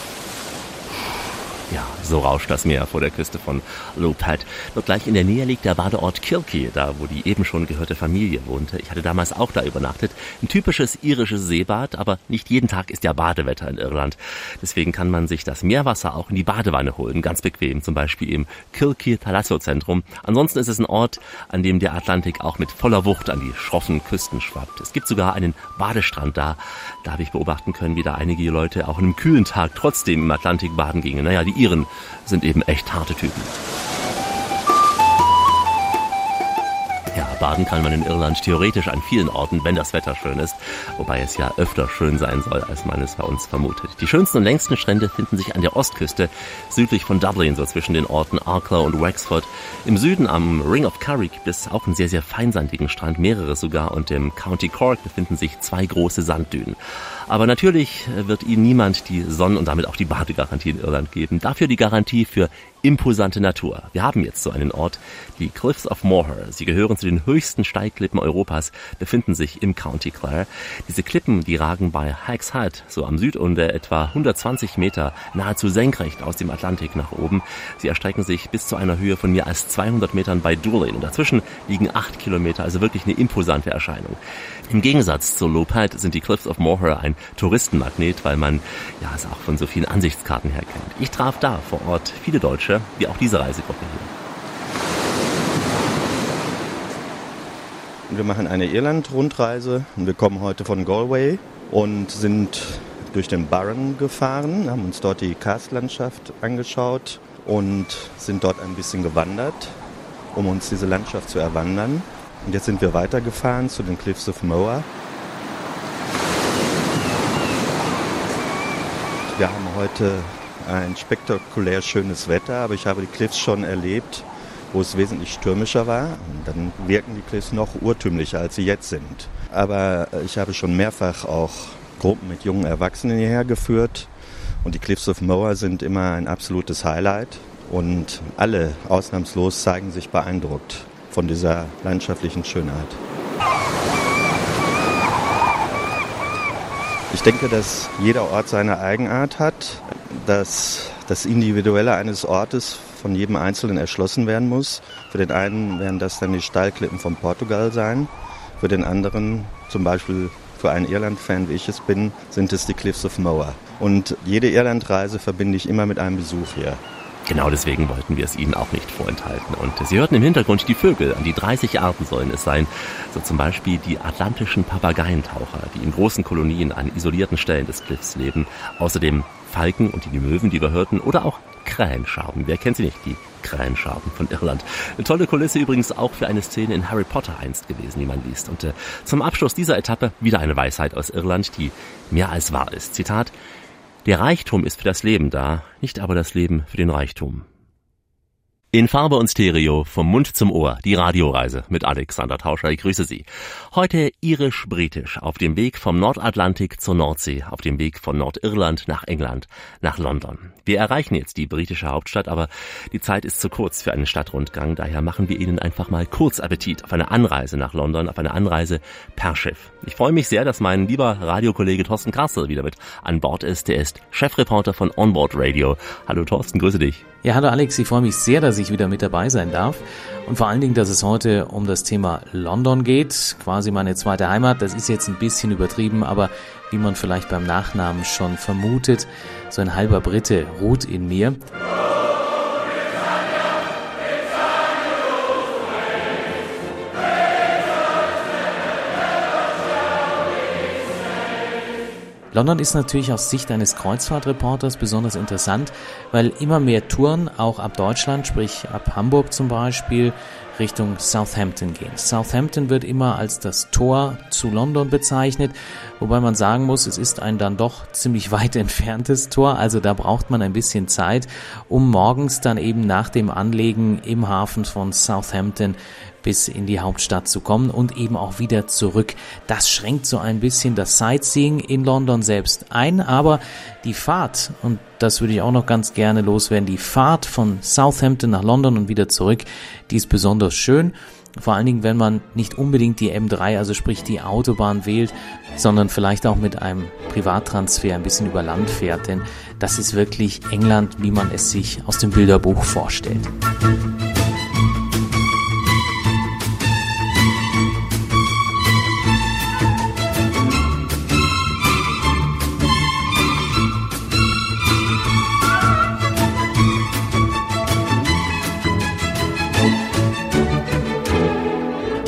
Ja, so rauscht das Meer vor der Küste von Lopad. Dort gleich in der Nähe liegt der Badeort Kilkee, da wo die eben schon gehörte Familie wohnte. Ich hatte damals auch da übernachtet. Ein typisches irisches Seebad, aber nicht jeden Tag ist ja Badewetter in Irland. Deswegen kann man sich das Meerwasser auch in die Badewanne holen, ganz bequem, zum Beispiel im Kilkee Thalasso Zentrum. Ansonsten ist es ein Ort, an dem der Atlantik auch mit voller Wucht an die schroffen Küsten schwappt. Es gibt sogar einen Badestrand da. Da habe ich beobachten können, wie da einige Leute auch an einem kühlen Tag trotzdem im Atlantik baden gingen. Naja, die Iren sind eben echt harte Typen. Baden kann man in Irland theoretisch an vielen Orten, wenn das Wetter schön ist, wobei es ja öfter schön sein soll, als man es bei uns vermutet. Die schönsten und längsten Strände finden sich an der Ostküste, südlich von Dublin, so zwischen den Orten Arklow und Wexford. Im Süden am Ring of Kerry gibt es auch einen sehr, sehr feinsandigen Strand, mehrere sogar, und im County Cork befinden sich zwei große Sanddünen. Aber natürlich wird Ihnen niemand die Sonnen- und damit auch die Badegarantie in Irland geben. Dafür die Garantie für imposante Natur. Wir haben jetzt so einen Ort, die Cliffs of Moher. Sie gehören zu den höchsten Steigklippen Europas, befinden sich im County Clare. Diese Klippen, die ragen bei Hikes Head, so am Südunter etwa 120 Meter, nahezu senkrecht aus dem Atlantik nach oben. Sie erstrecken sich bis zu einer Höhe von mehr als 200 Metern bei Doolin. Und dazwischen liegen acht Kilometer, also wirklich eine imposante Erscheinung. Im Gegensatz zu Lopad sind die Cliffs of Moher ein Touristenmagnet, weil man ja es auch von so vielen Ansichtskarten her kennt. Ich traf da vor Ort viele Deutsche, wie auch diese Reisegruppe hier. Wir machen eine Irland-Rundreise und wir kommen heute von Galway und sind durch den Burren gefahren, haben uns dort die Karstlandschaft angeschaut und sind dort ein bisschen gewandert, um uns diese Landschaft zu erwandern. Und jetzt sind wir weitergefahren zu den Cliffs of Moher. Wir haben heute ein spektakulär schönes Wetter, aber ich habe die Cliffs schon erlebt, wo es wesentlich stürmischer war. Und dann wirken die Cliffs noch urtümlicher, als sie jetzt sind. Aber ich habe schon mehrfach auch Gruppen mit jungen Erwachsenen hierher geführt. Und die Cliffs of Moher sind immer ein absolutes Highlight. Und alle ausnahmslos zeigen sich beeindruckt von dieser landschaftlichen Schönheit. Ich denke, dass jeder Ort seine Eigenart hat, dass das Individuelle eines Ortes von jedem Einzelnen erschlossen werden muss. Für den einen werden das dann die Steilklippen von Portugal sein, für den anderen, zum Beispiel für einen Irland-Fan, wie ich es bin, sind es die Cliffs of Moher. Und jede Irlandreise verbinde ich immer mit einem Besuch hier. Genau deswegen wollten wir es Ihnen auch nicht vorenthalten. Und Sie hörten im Hintergrund die Vögel, an die 30 Arten sollen es sein. So zum Beispiel die atlantischen Papageientaucher, die in großen Kolonien an isolierten Stellen des Cliffs leben. Außerdem Falken und die Möwen, die wir hörten, oder auch Krähenschaben. Wer kennt sie nicht, die Krähenschaben von Irland. Eine tolle Kulisse übrigens auch für eine Szene in Harry Potter einst gewesen, die man liest. Und äh, zum Abschluss dieser Etappe wieder eine Weisheit aus Irland, die mehr als wahr ist. Zitat, der Reichtum ist für das Leben da, nicht aber das Leben für den Reichtum. In Farbe und Stereo, vom Mund zum Ohr, die Radioreise mit Alexander Tauscher. Ich grüße Sie. Heute irisch-britisch, auf dem Weg vom Nordatlantik zur Nordsee, auf dem Weg von Nordirland nach England, nach London. Wir erreichen jetzt die britische Hauptstadt, aber die Zeit ist zu kurz für einen Stadtrundgang, daher machen wir Ihnen einfach mal kurz Appetit auf eine Anreise nach London, auf eine Anreise per Schiff. Ich freue mich sehr, dass mein lieber Radiokollege Thorsten Kassel wieder mit an Bord ist. Der ist Chefreporter von Onboard Radio. Hallo Thorsten, grüße dich. Ja, hallo Alex, ich freue mich sehr, dass ich wieder mit dabei sein darf. Und vor allen Dingen, dass es heute um das Thema London geht, quasi meine zweite Heimat. Das ist jetzt ein bisschen übertrieben, aber wie man vielleicht beim Nachnamen schon vermutet, so ein halber Brite ruht in mir. London ist natürlich aus Sicht eines Kreuzfahrtreporters besonders interessant, weil immer mehr Touren auch ab Deutschland, sprich ab Hamburg zum Beispiel, Richtung Southampton gehen. Southampton wird immer als das Tor zu London bezeichnet, wobei man sagen muss, es ist ein dann doch ziemlich weit entferntes Tor, also da braucht man ein bisschen Zeit, um morgens dann eben nach dem Anlegen im Hafen von Southampton bis in die Hauptstadt zu kommen und eben auch wieder zurück. Das schränkt so ein bisschen das Sightseeing in London selbst ein, aber die Fahrt, und das würde ich auch noch ganz gerne loswerden, die Fahrt von Southampton nach London und wieder zurück, die ist besonders schön. Vor allen Dingen, wenn man nicht unbedingt die M3, also sprich die Autobahn wählt, sondern vielleicht auch mit einem Privattransfer ein bisschen über Land fährt, denn das ist wirklich England, wie man es sich aus dem Bilderbuch vorstellt.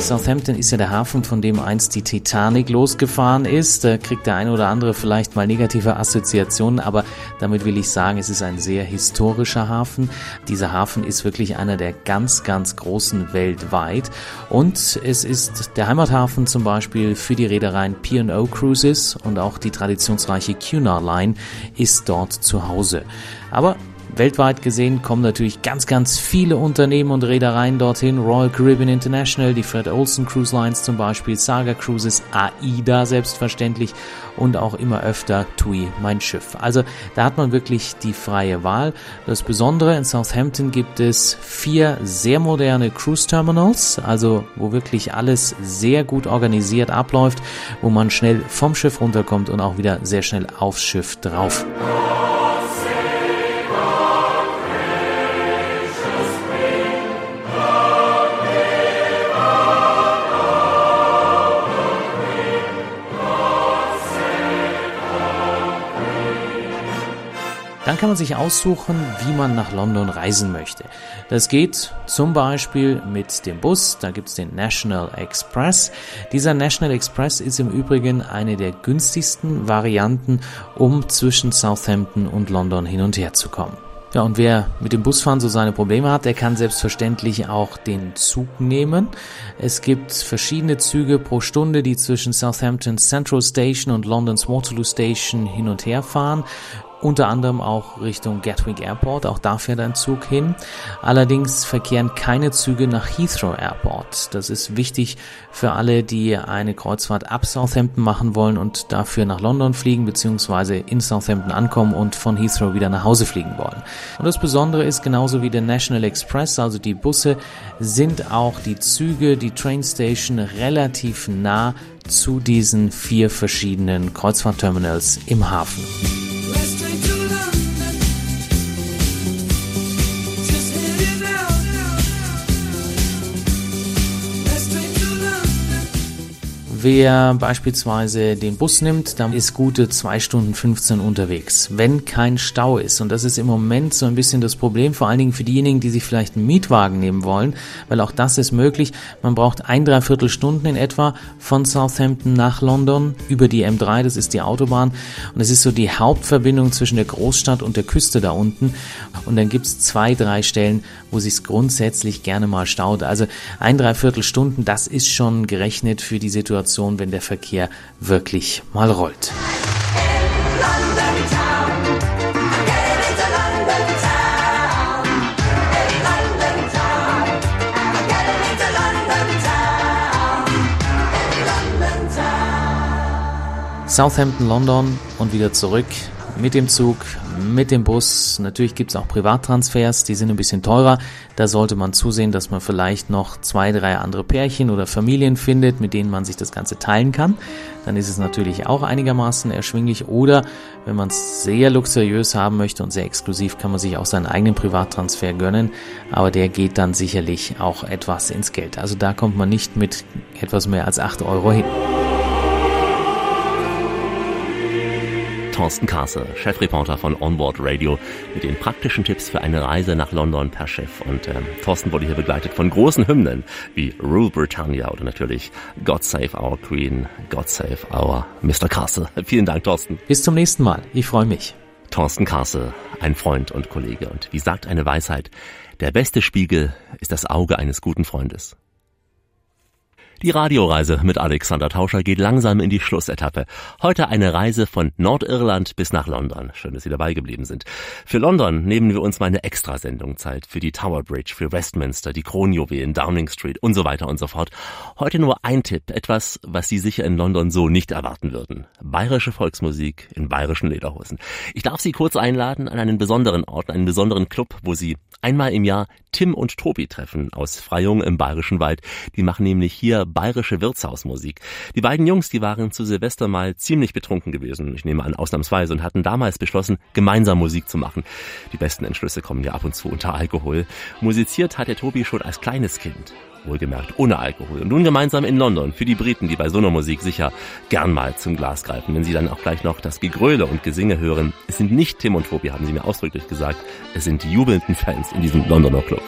Southampton ist ja der Hafen, von dem einst die Titanic losgefahren ist. Da kriegt der eine oder andere vielleicht mal negative Assoziationen, aber damit will ich sagen, es ist ein sehr historischer Hafen. Dieser Hafen ist wirklich einer der ganz, ganz großen weltweit. Und es ist der Heimathafen zum Beispiel für die Reedereien P&O Cruises und auch die traditionsreiche Cunard Line ist dort zu Hause. Aber Weltweit gesehen kommen natürlich ganz, ganz viele Unternehmen und Reedereien dorthin. Royal Caribbean International, die Fred Olsen Cruise Lines zum Beispiel, Saga Cruises, AIDA selbstverständlich und auch immer öfter TUI, mein Schiff. Also da hat man wirklich die freie Wahl. Das Besondere in Southampton gibt es vier sehr moderne Cruise Terminals, also wo wirklich alles sehr gut organisiert abläuft, wo man schnell vom Schiff runterkommt und auch wieder sehr schnell aufs Schiff drauf. Dann kann man sich aussuchen, wie man nach London reisen möchte. Das geht zum Beispiel mit dem Bus, da gibt's den National Express. Dieser National Express ist im Übrigen eine der günstigsten Varianten, um zwischen Southampton und London hin und her zu kommen. Ja, und wer mit dem Busfahren so seine Probleme hat, der kann selbstverständlich auch den Zug nehmen. Es gibt verschiedene Züge pro Stunde, die zwischen Southampton Central Station und Londons Waterloo Station hin und her fahren. Unter anderem auch Richtung Gatwick Airport, auch da fährt ein Zug hin. Allerdings verkehren keine Züge nach Heathrow Airport. Das ist wichtig für alle, die eine Kreuzfahrt ab Southampton machen wollen und dafür nach London fliegen bzw. in Southampton ankommen und von Heathrow wieder nach Hause fliegen wollen. Und das Besondere ist genauso wie der National Express, also die Busse, sind auch die Züge, die Train Station relativ nah zu diesen vier verschiedenen Kreuzfahrtterminals im Hafen. straight through. Wer beispielsweise den Bus nimmt, dann ist gute 2 Stunden 15 unterwegs, wenn kein Stau ist. Und das ist im Moment so ein bisschen das Problem, vor allen Dingen für diejenigen, die sich vielleicht einen Mietwagen nehmen wollen, weil auch das ist möglich. Man braucht ein, dreiviertel Stunden in etwa von Southampton nach London über die M3, das ist die Autobahn. Und es ist so die Hauptverbindung zwischen der Großstadt und der Küste da unten. Und dann gibt's zwei, drei Stellen, wo sich's grundsätzlich gerne mal staut. Also ein, dreiviertel Stunden, das ist schon gerechnet für die Situation Situation, wenn der Verkehr wirklich mal rollt. Southampton, London und wieder zurück mit dem Zug, mit dem Bus. Natürlich gibt es auch Privattransfers, die sind ein bisschen teurer. Da sollte man zusehen, dass man vielleicht noch zwei, drei andere Pärchen oder Familien findet, mit denen man sich das Ganze teilen kann. Dann ist es natürlich auch einigermaßen erschwinglich. Oder wenn man es sehr luxuriös haben möchte und sehr exklusiv, kann man sich auch seinen eigenen Privattransfer gönnen. Aber der geht dann sicherlich auch etwas ins Geld. Also da kommt man nicht mit etwas mehr als acht Euro hin. Thorsten Kasse, Chefreporter von Onboard Radio, mit den praktischen Tipps für eine Reise nach London per Schiff. Und ähm, Thorsten wurde hier begleitet von großen Hymnen wie Rule Britannia oder natürlich God Save Our Queen, God Save Our Mr. Kasse. Vielen Dank, Thorsten. Bis zum nächsten Mal. Ich freue mich. Thorsten Kasse, ein Freund und Kollege. Und wie sagt eine Weisheit, der beste Spiegel ist das Auge eines guten Freundes. Die Radioreise mit Alexander Tauscher geht langsam in die Schlussetappe. Heute eine Reise von Nordirland bis nach London. Schön, dass Sie dabei geblieben sind. Für London nehmen wir uns mal eine Extrasendung Zeit. Für die Tower Bridge, für Westminster, die Kronjuwelen, Downing Street und so weiter und so fort. Heute nur ein Tipp. Etwas, was Sie sicher in London so nicht erwarten würden. Bayerische Volksmusik in bayerischen Lederhosen. Ich darf Sie kurz einladen an einen besonderen Ort, einen besonderen Club, wo Sie einmal im Jahr Tim und Tobi treffen aus Freyung im Bayerischen Wald. Die machen nämlich hier bayerische Wirtshausmusik. Die beiden Jungs, die waren zu Silvester mal ziemlich betrunken gewesen, ich nehme an ausnahmsweise, und hatten damals beschlossen, gemeinsam Musik zu machen. Die besten Entschlüsse kommen ja ab und zu unter Alkohol. Musiziert hat der Tobi schon als kleines Kind wohlgemerkt ohne Alkohol. Und nun gemeinsam in London für die Briten, die bei so einer Musik sicher gern mal zum Glas greifen, wenn sie dann auch gleich noch das Gegröle und Gesinge hören. Es sind nicht Tim und Tobi, haben sie mir ausdrücklich gesagt, es sind die jubelnden Fans in diesem Londoner Club.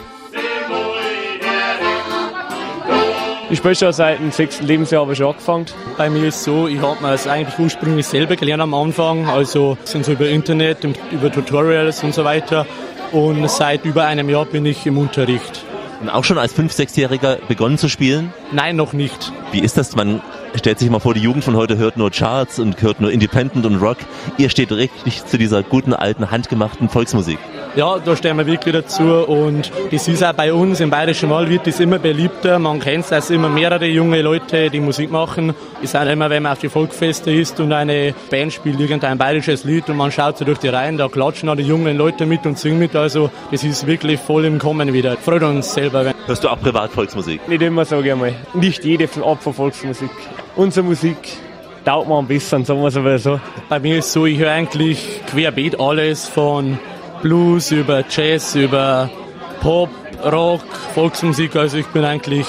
Ich spiele schon seit dem sechsten Lebensjahr aber schon angefangen. Bei mir ist es so, ich habe mir es eigentlich ursprünglich selber gelernt am Anfang, also sind so über Internet, über Tutorials und so weiter. Und seit über einem Jahr bin ich im Unterricht. Auch schon als 5-, 6-Jähriger begonnen zu spielen? Nein, noch nicht. Wie ist das? Man stellt sich mal vor, die Jugend von heute hört nur Charts und hört nur Independent und Rock. Ihr steht richtig zu dieser guten, alten, handgemachten Volksmusik. Ja, da stehen wir wirklich dazu und das ist auch bei uns im Bayerischen Wald wird das immer beliebter. Man kennt es, dass immer mehrere junge Leute die Musik machen. Ist auch immer, wenn man auf die Volksfeste ist und eine Band spielt irgendein bayerisches Lied und man schaut so durch die Reihen, da klatschen auch die jungen Leute mit und singen mit. Also das ist wirklich voll im Kommen wieder. Freut uns selber. Hörst du auch privat Volksmusik? Nicht immer, sage ich einmal. Nicht jede Art von Volksmusik. Unsere Musik taugt man am besten, sagen wir es aber so. Bei mir ist es so, ich höre eigentlich querbeet alles von Blues, über Jazz, über Pop, Rock, Volksmusik. Also ich bin eigentlich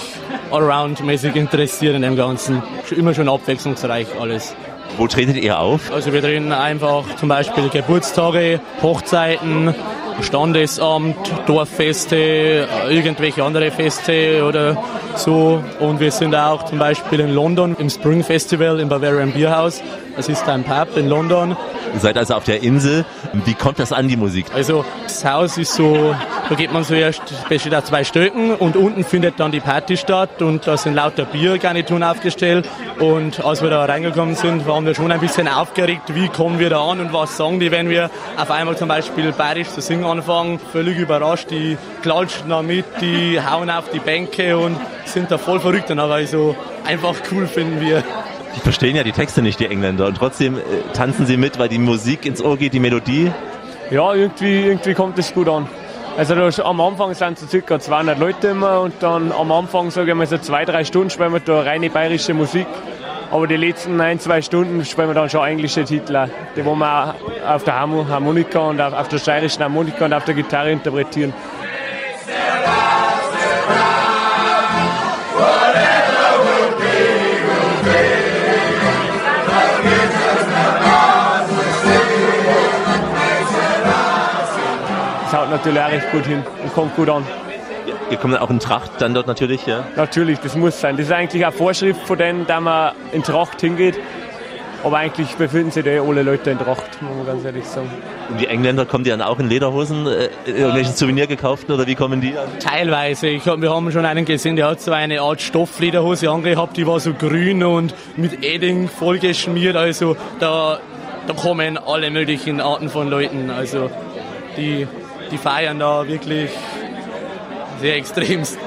allround-mäßig interessiert in dem Ganzen. Immer schon abwechslungsreich alles. Wo tretet ihr auf? Also wir treten einfach zum Beispiel Geburtstage, Hochzeiten, Standesamt, Dorffeste, irgendwelche andere Feste oder so. Und wir sind auch zum Beispiel in London im Spring Festival im Bavarian Beer House. Es ist ein Pub in London. Ihr seid also auf der Insel. Wie kommt das an, die Musik? Also das Haus ist so, da geht man so erst, besteht aus zwei Stöcken und unten findet dann die Party statt und da sind lauter Biergarnituren aufgestellt und als wir da reingekommen sind, waren wir schon ein bisschen aufgeregt, wie kommen wir da an und was sagen die, wenn wir auf einmal zum Beispiel bayerisch zu singen anfangen, völlig überrascht, die klatschen da mit, die hauen auf die Bänke und sind da voll verrückt und aber also einfach cool finden wir. Die verstehen ja die Texte nicht, die Engländer, und trotzdem äh, tanzen sie mit, weil die Musik ins Ohr geht, die Melodie. Ja, irgendwie, irgendwie kommt es gut an. Also da, am Anfang sind so circa 200 Leute immer und dann am Anfang, sage ich mal, so zwei, drei Stunden spielen wir da reine bayerische Musik. Aber die letzten ein, zwei Stunden spielen wir dann schon englische Titel, die wo wir auch auf der Harmonika und auf, auf der steirischen Harmonika und auf der Gitarre interpretieren. Natürlich auch recht gut hin und kommt gut an. Ihr kommt auch in Tracht dann dort natürlich, ja? Natürlich, das muss sein. Das ist eigentlich eine Vorschrift von denen, dass man in Tracht hingeht. Aber eigentlich befinden sich da alle Leute in Tracht, muss man ganz ehrlich sagen. Und die Engländer kommen die dann auch in Lederhosen, äh, irgendwelchen Souvenir gekauft oder wie kommen die an? Teilweise. Ich hab, wir haben schon einen gesehen, der hat so eine Art Stofflederhose angehabt, die war so grün und mit Edding vollgeschmiert. Also da, da kommen alle möglichen Arten von Leuten. Also die, die feiern da wirklich sehr extremst.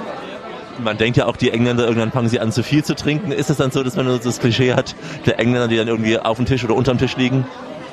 Man denkt ja auch, die Engländer, irgendwann fangen sie an zu viel zu trinken. Ist es dann so, dass man so das Klischee hat, der Engländer, die dann irgendwie auf dem Tisch oder unterm Tisch liegen?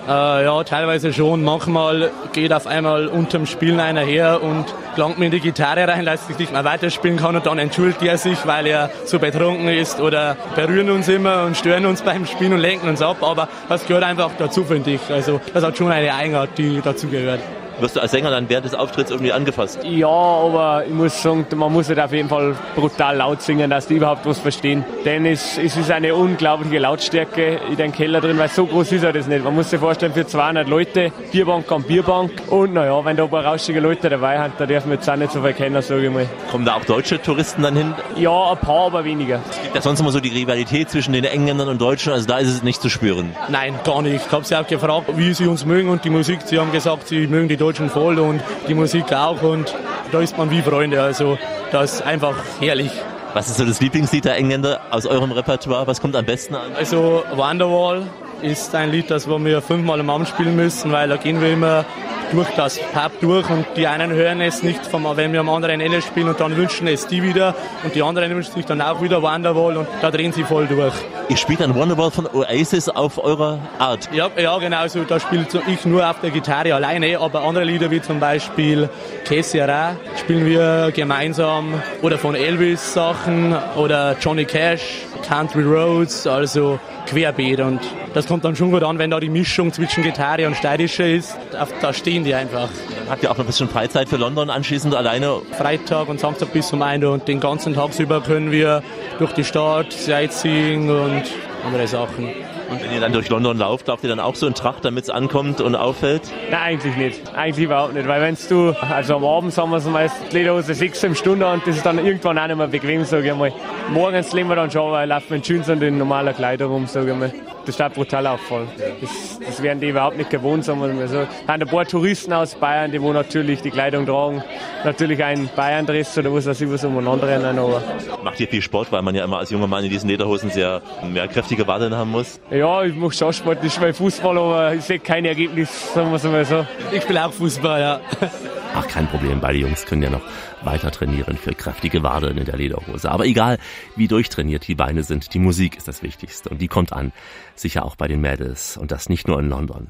Äh, ja, teilweise schon. Manchmal geht auf einmal unterm Spielen einer her und langt mir in die Gitarre rein, lässt sich nicht mehr weiterspielen kann und dann entschuldigt er sich, weil er zu betrunken ist oder berühren uns immer und stören uns beim Spielen und lenken uns ab. Aber das gehört einfach dazu, finde ich. Also das hat schon eine Eigenart, die dazu gehört. Wirst du als Sänger dann während des Auftritts irgendwie angefasst? Ja, aber ich muss sagen, man muss halt auf jeden Fall brutal laut singen, dass die überhaupt was verstehen. Denn es, es ist eine unglaubliche Lautstärke in den Keller drin, weil so groß ist er das nicht. Man muss sich vorstellen, für 200 Leute, Bierbank an Bierbank. Und naja, wenn da ein paar rauschige Leute dabei sind, da dürfen wir jetzt auch nicht so viel kennen, sage ich mal. Kommen da auch deutsche Touristen dann hin? Ja, ein paar, aber weniger. Es gibt ja sonst immer so die Rivalität zwischen den Engländern und Deutschen, also da ist es nicht zu spüren. Nein, gar nicht. Ich habe sie auch gefragt, wie sie uns mögen und die Musik. Sie haben gesagt, sie mögen die Deutschen voll und die Musik auch und da ist man wie Freunde. Also das ist einfach herrlich. Was ist so das Lieblingslied der Engländer aus eurem Repertoire? Was kommt am besten an? Also Wonderwall ist ein Lied, das wir fünfmal am Abend spielen müssen, weil da gehen wir immer durch das Pub durch und die einen hören es nicht, vom, wenn wir am anderen Ende spielen und dann wünschen es die wieder und die anderen wünschen sich dann auch wieder Wonderwall und da drehen sie voll durch. Ihr spielt dann Wonderwall von Oasis auf eurer Art? Ja, ja genau, so, da spiele ich nur auf der Gitarre alleine, aber andere Lieder wie zum Beispiel Que Sera spielen wir gemeinsam oder von Elvis Sachen oder Johnny Cash, Country Roads, also querbeet und das kommt dann schon gut an, wenn da die Mischung zwischen Gitarre und Steirische ist. Da stehen die einfach. Habt ihr auch noch ein bisschen Freizeit für London anschließend alleine? Freitag und Samstag bis um 1 und den ganzen Tag über können wir durch die Stadt Sightseeing und andere Sachen. Und wenn ihr dann durch London lauft, lauft ihr dann auch so in Tracht, damit es ankommt und auffällt? Nein, eigentlich nicht. Eigentlich überhaupt nicht. Weil wenn du, also am Abend haben wir so meist die Lederhose sechs im Stunde und das ist dann irgendwann auch nicht mehr bequem, sage ich mal. Morgens leben wir dann schon, weil laufen wir in Jeans und in normaler Kleidung rum, sage ich mal. Das steht brutal auffallen. Das, das werden die überhaupt nicht gewohnt, sagen wir mal so. Da sind ein paar Touristen aus Bayern, die wo natürlich die Kleidung tragen. Natürlich ein Bayern-Dress oder was weiß ich, was umeinander rennen, aber... Macht ihr viel Sport, weil man ja immer als junger Mann in diesen Lederhosen sehr mehr kräftige Wadeln haben muss? Ja, ich mache schon Sport, ich spiele Fußball, aber ich sehe kein Ergebnis, sagen wir es mal so. Ich spiele auch Fußball, ja. Ach, kein Problem, beide Jungs können ja noch weiter trainieren für kräftige Wadeln in der Lederhose. Aber egal, wie durchtrainiert die Beine sind, die Musik ist das Wichtigste und die kommt an. Sicher auch bei den Mädels und das nicht nur in London.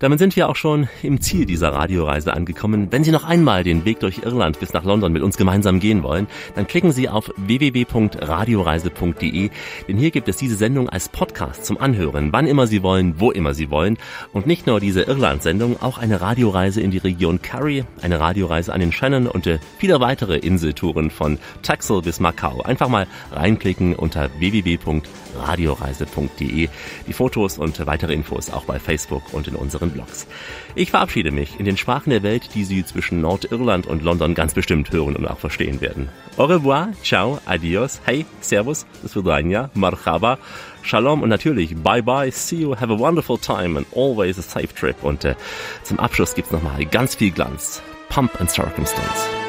Damit sind wir auch schon im Ziel dieser Radioreise angekommen. Wenn Sie noch einmal den Weg durch Irland bis nach London mit uns gemeinsam gehen wollen, dann klicken Sie auf www.radioreise.de, denn hier gibt es diese Sendung als Podcast zum Anhören, wann immer Sie wollen, wo immer Sie wollen. Und nicht nur diese Irland-Sendung, auch eine Radioreise in die Region Curry, eine Radioreise an den Shannon und äh, viele weitere Inseltouren von Taxel bis Macau. Einfach mal reinklicken unter www.radioreise.de. Die Fotos und weitere Infos auch bei Facebook und in unseren Blogs. Ich verabschiede mich in den Sprachen der Welt, die Sie zwischen Nordirland und London ganz bestimmt hören und auch verstehen werden. Au revoir, ciao, adios, hey, servus, das Vidania, marhaba, shalom und natürlich bye bye, see you, have a wonderful time and always a safe trip. Und äh, zum Abschluss gibt's nochmal ganz viel Glanz. Pump and Circumstance.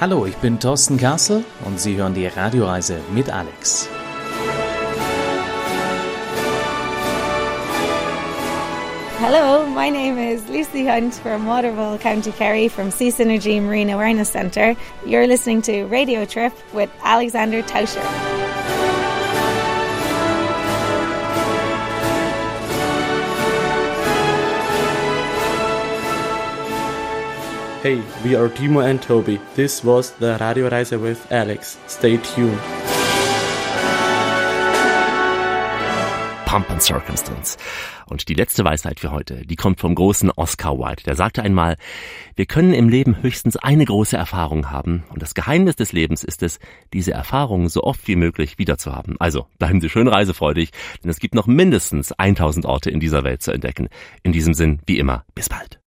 Hallo, ich bin Thorsten Kassel und Sie hören die Radioreise mit Alex. Hello, my name is Lucy Hunt from Waterville, County Kerry from Sea Synergy Marine Awareness Centre. You're listening to Radio Trip with Alexander Tauscher. Hey, we are Timo and Toby. This was the Radio Reise with Alex. Stay tuned. Pump and Circumstance. Und die letzte Weisheit für heute, die kommt vom großen Oscar Wilde. Der sagte einmal, wir können im Leben höchstens eine große Erfahrung haben. Und das Geheimnis des Lebens ist es, diese Erfahrung so oft wie möglich wiederzuhaben. Also bleiben Sie schön reisefreudig, denn es gibt noch mindestens 1000 Orte in dieser Welt zu entdecken. In diesem Sinn, wie immer, bis bald.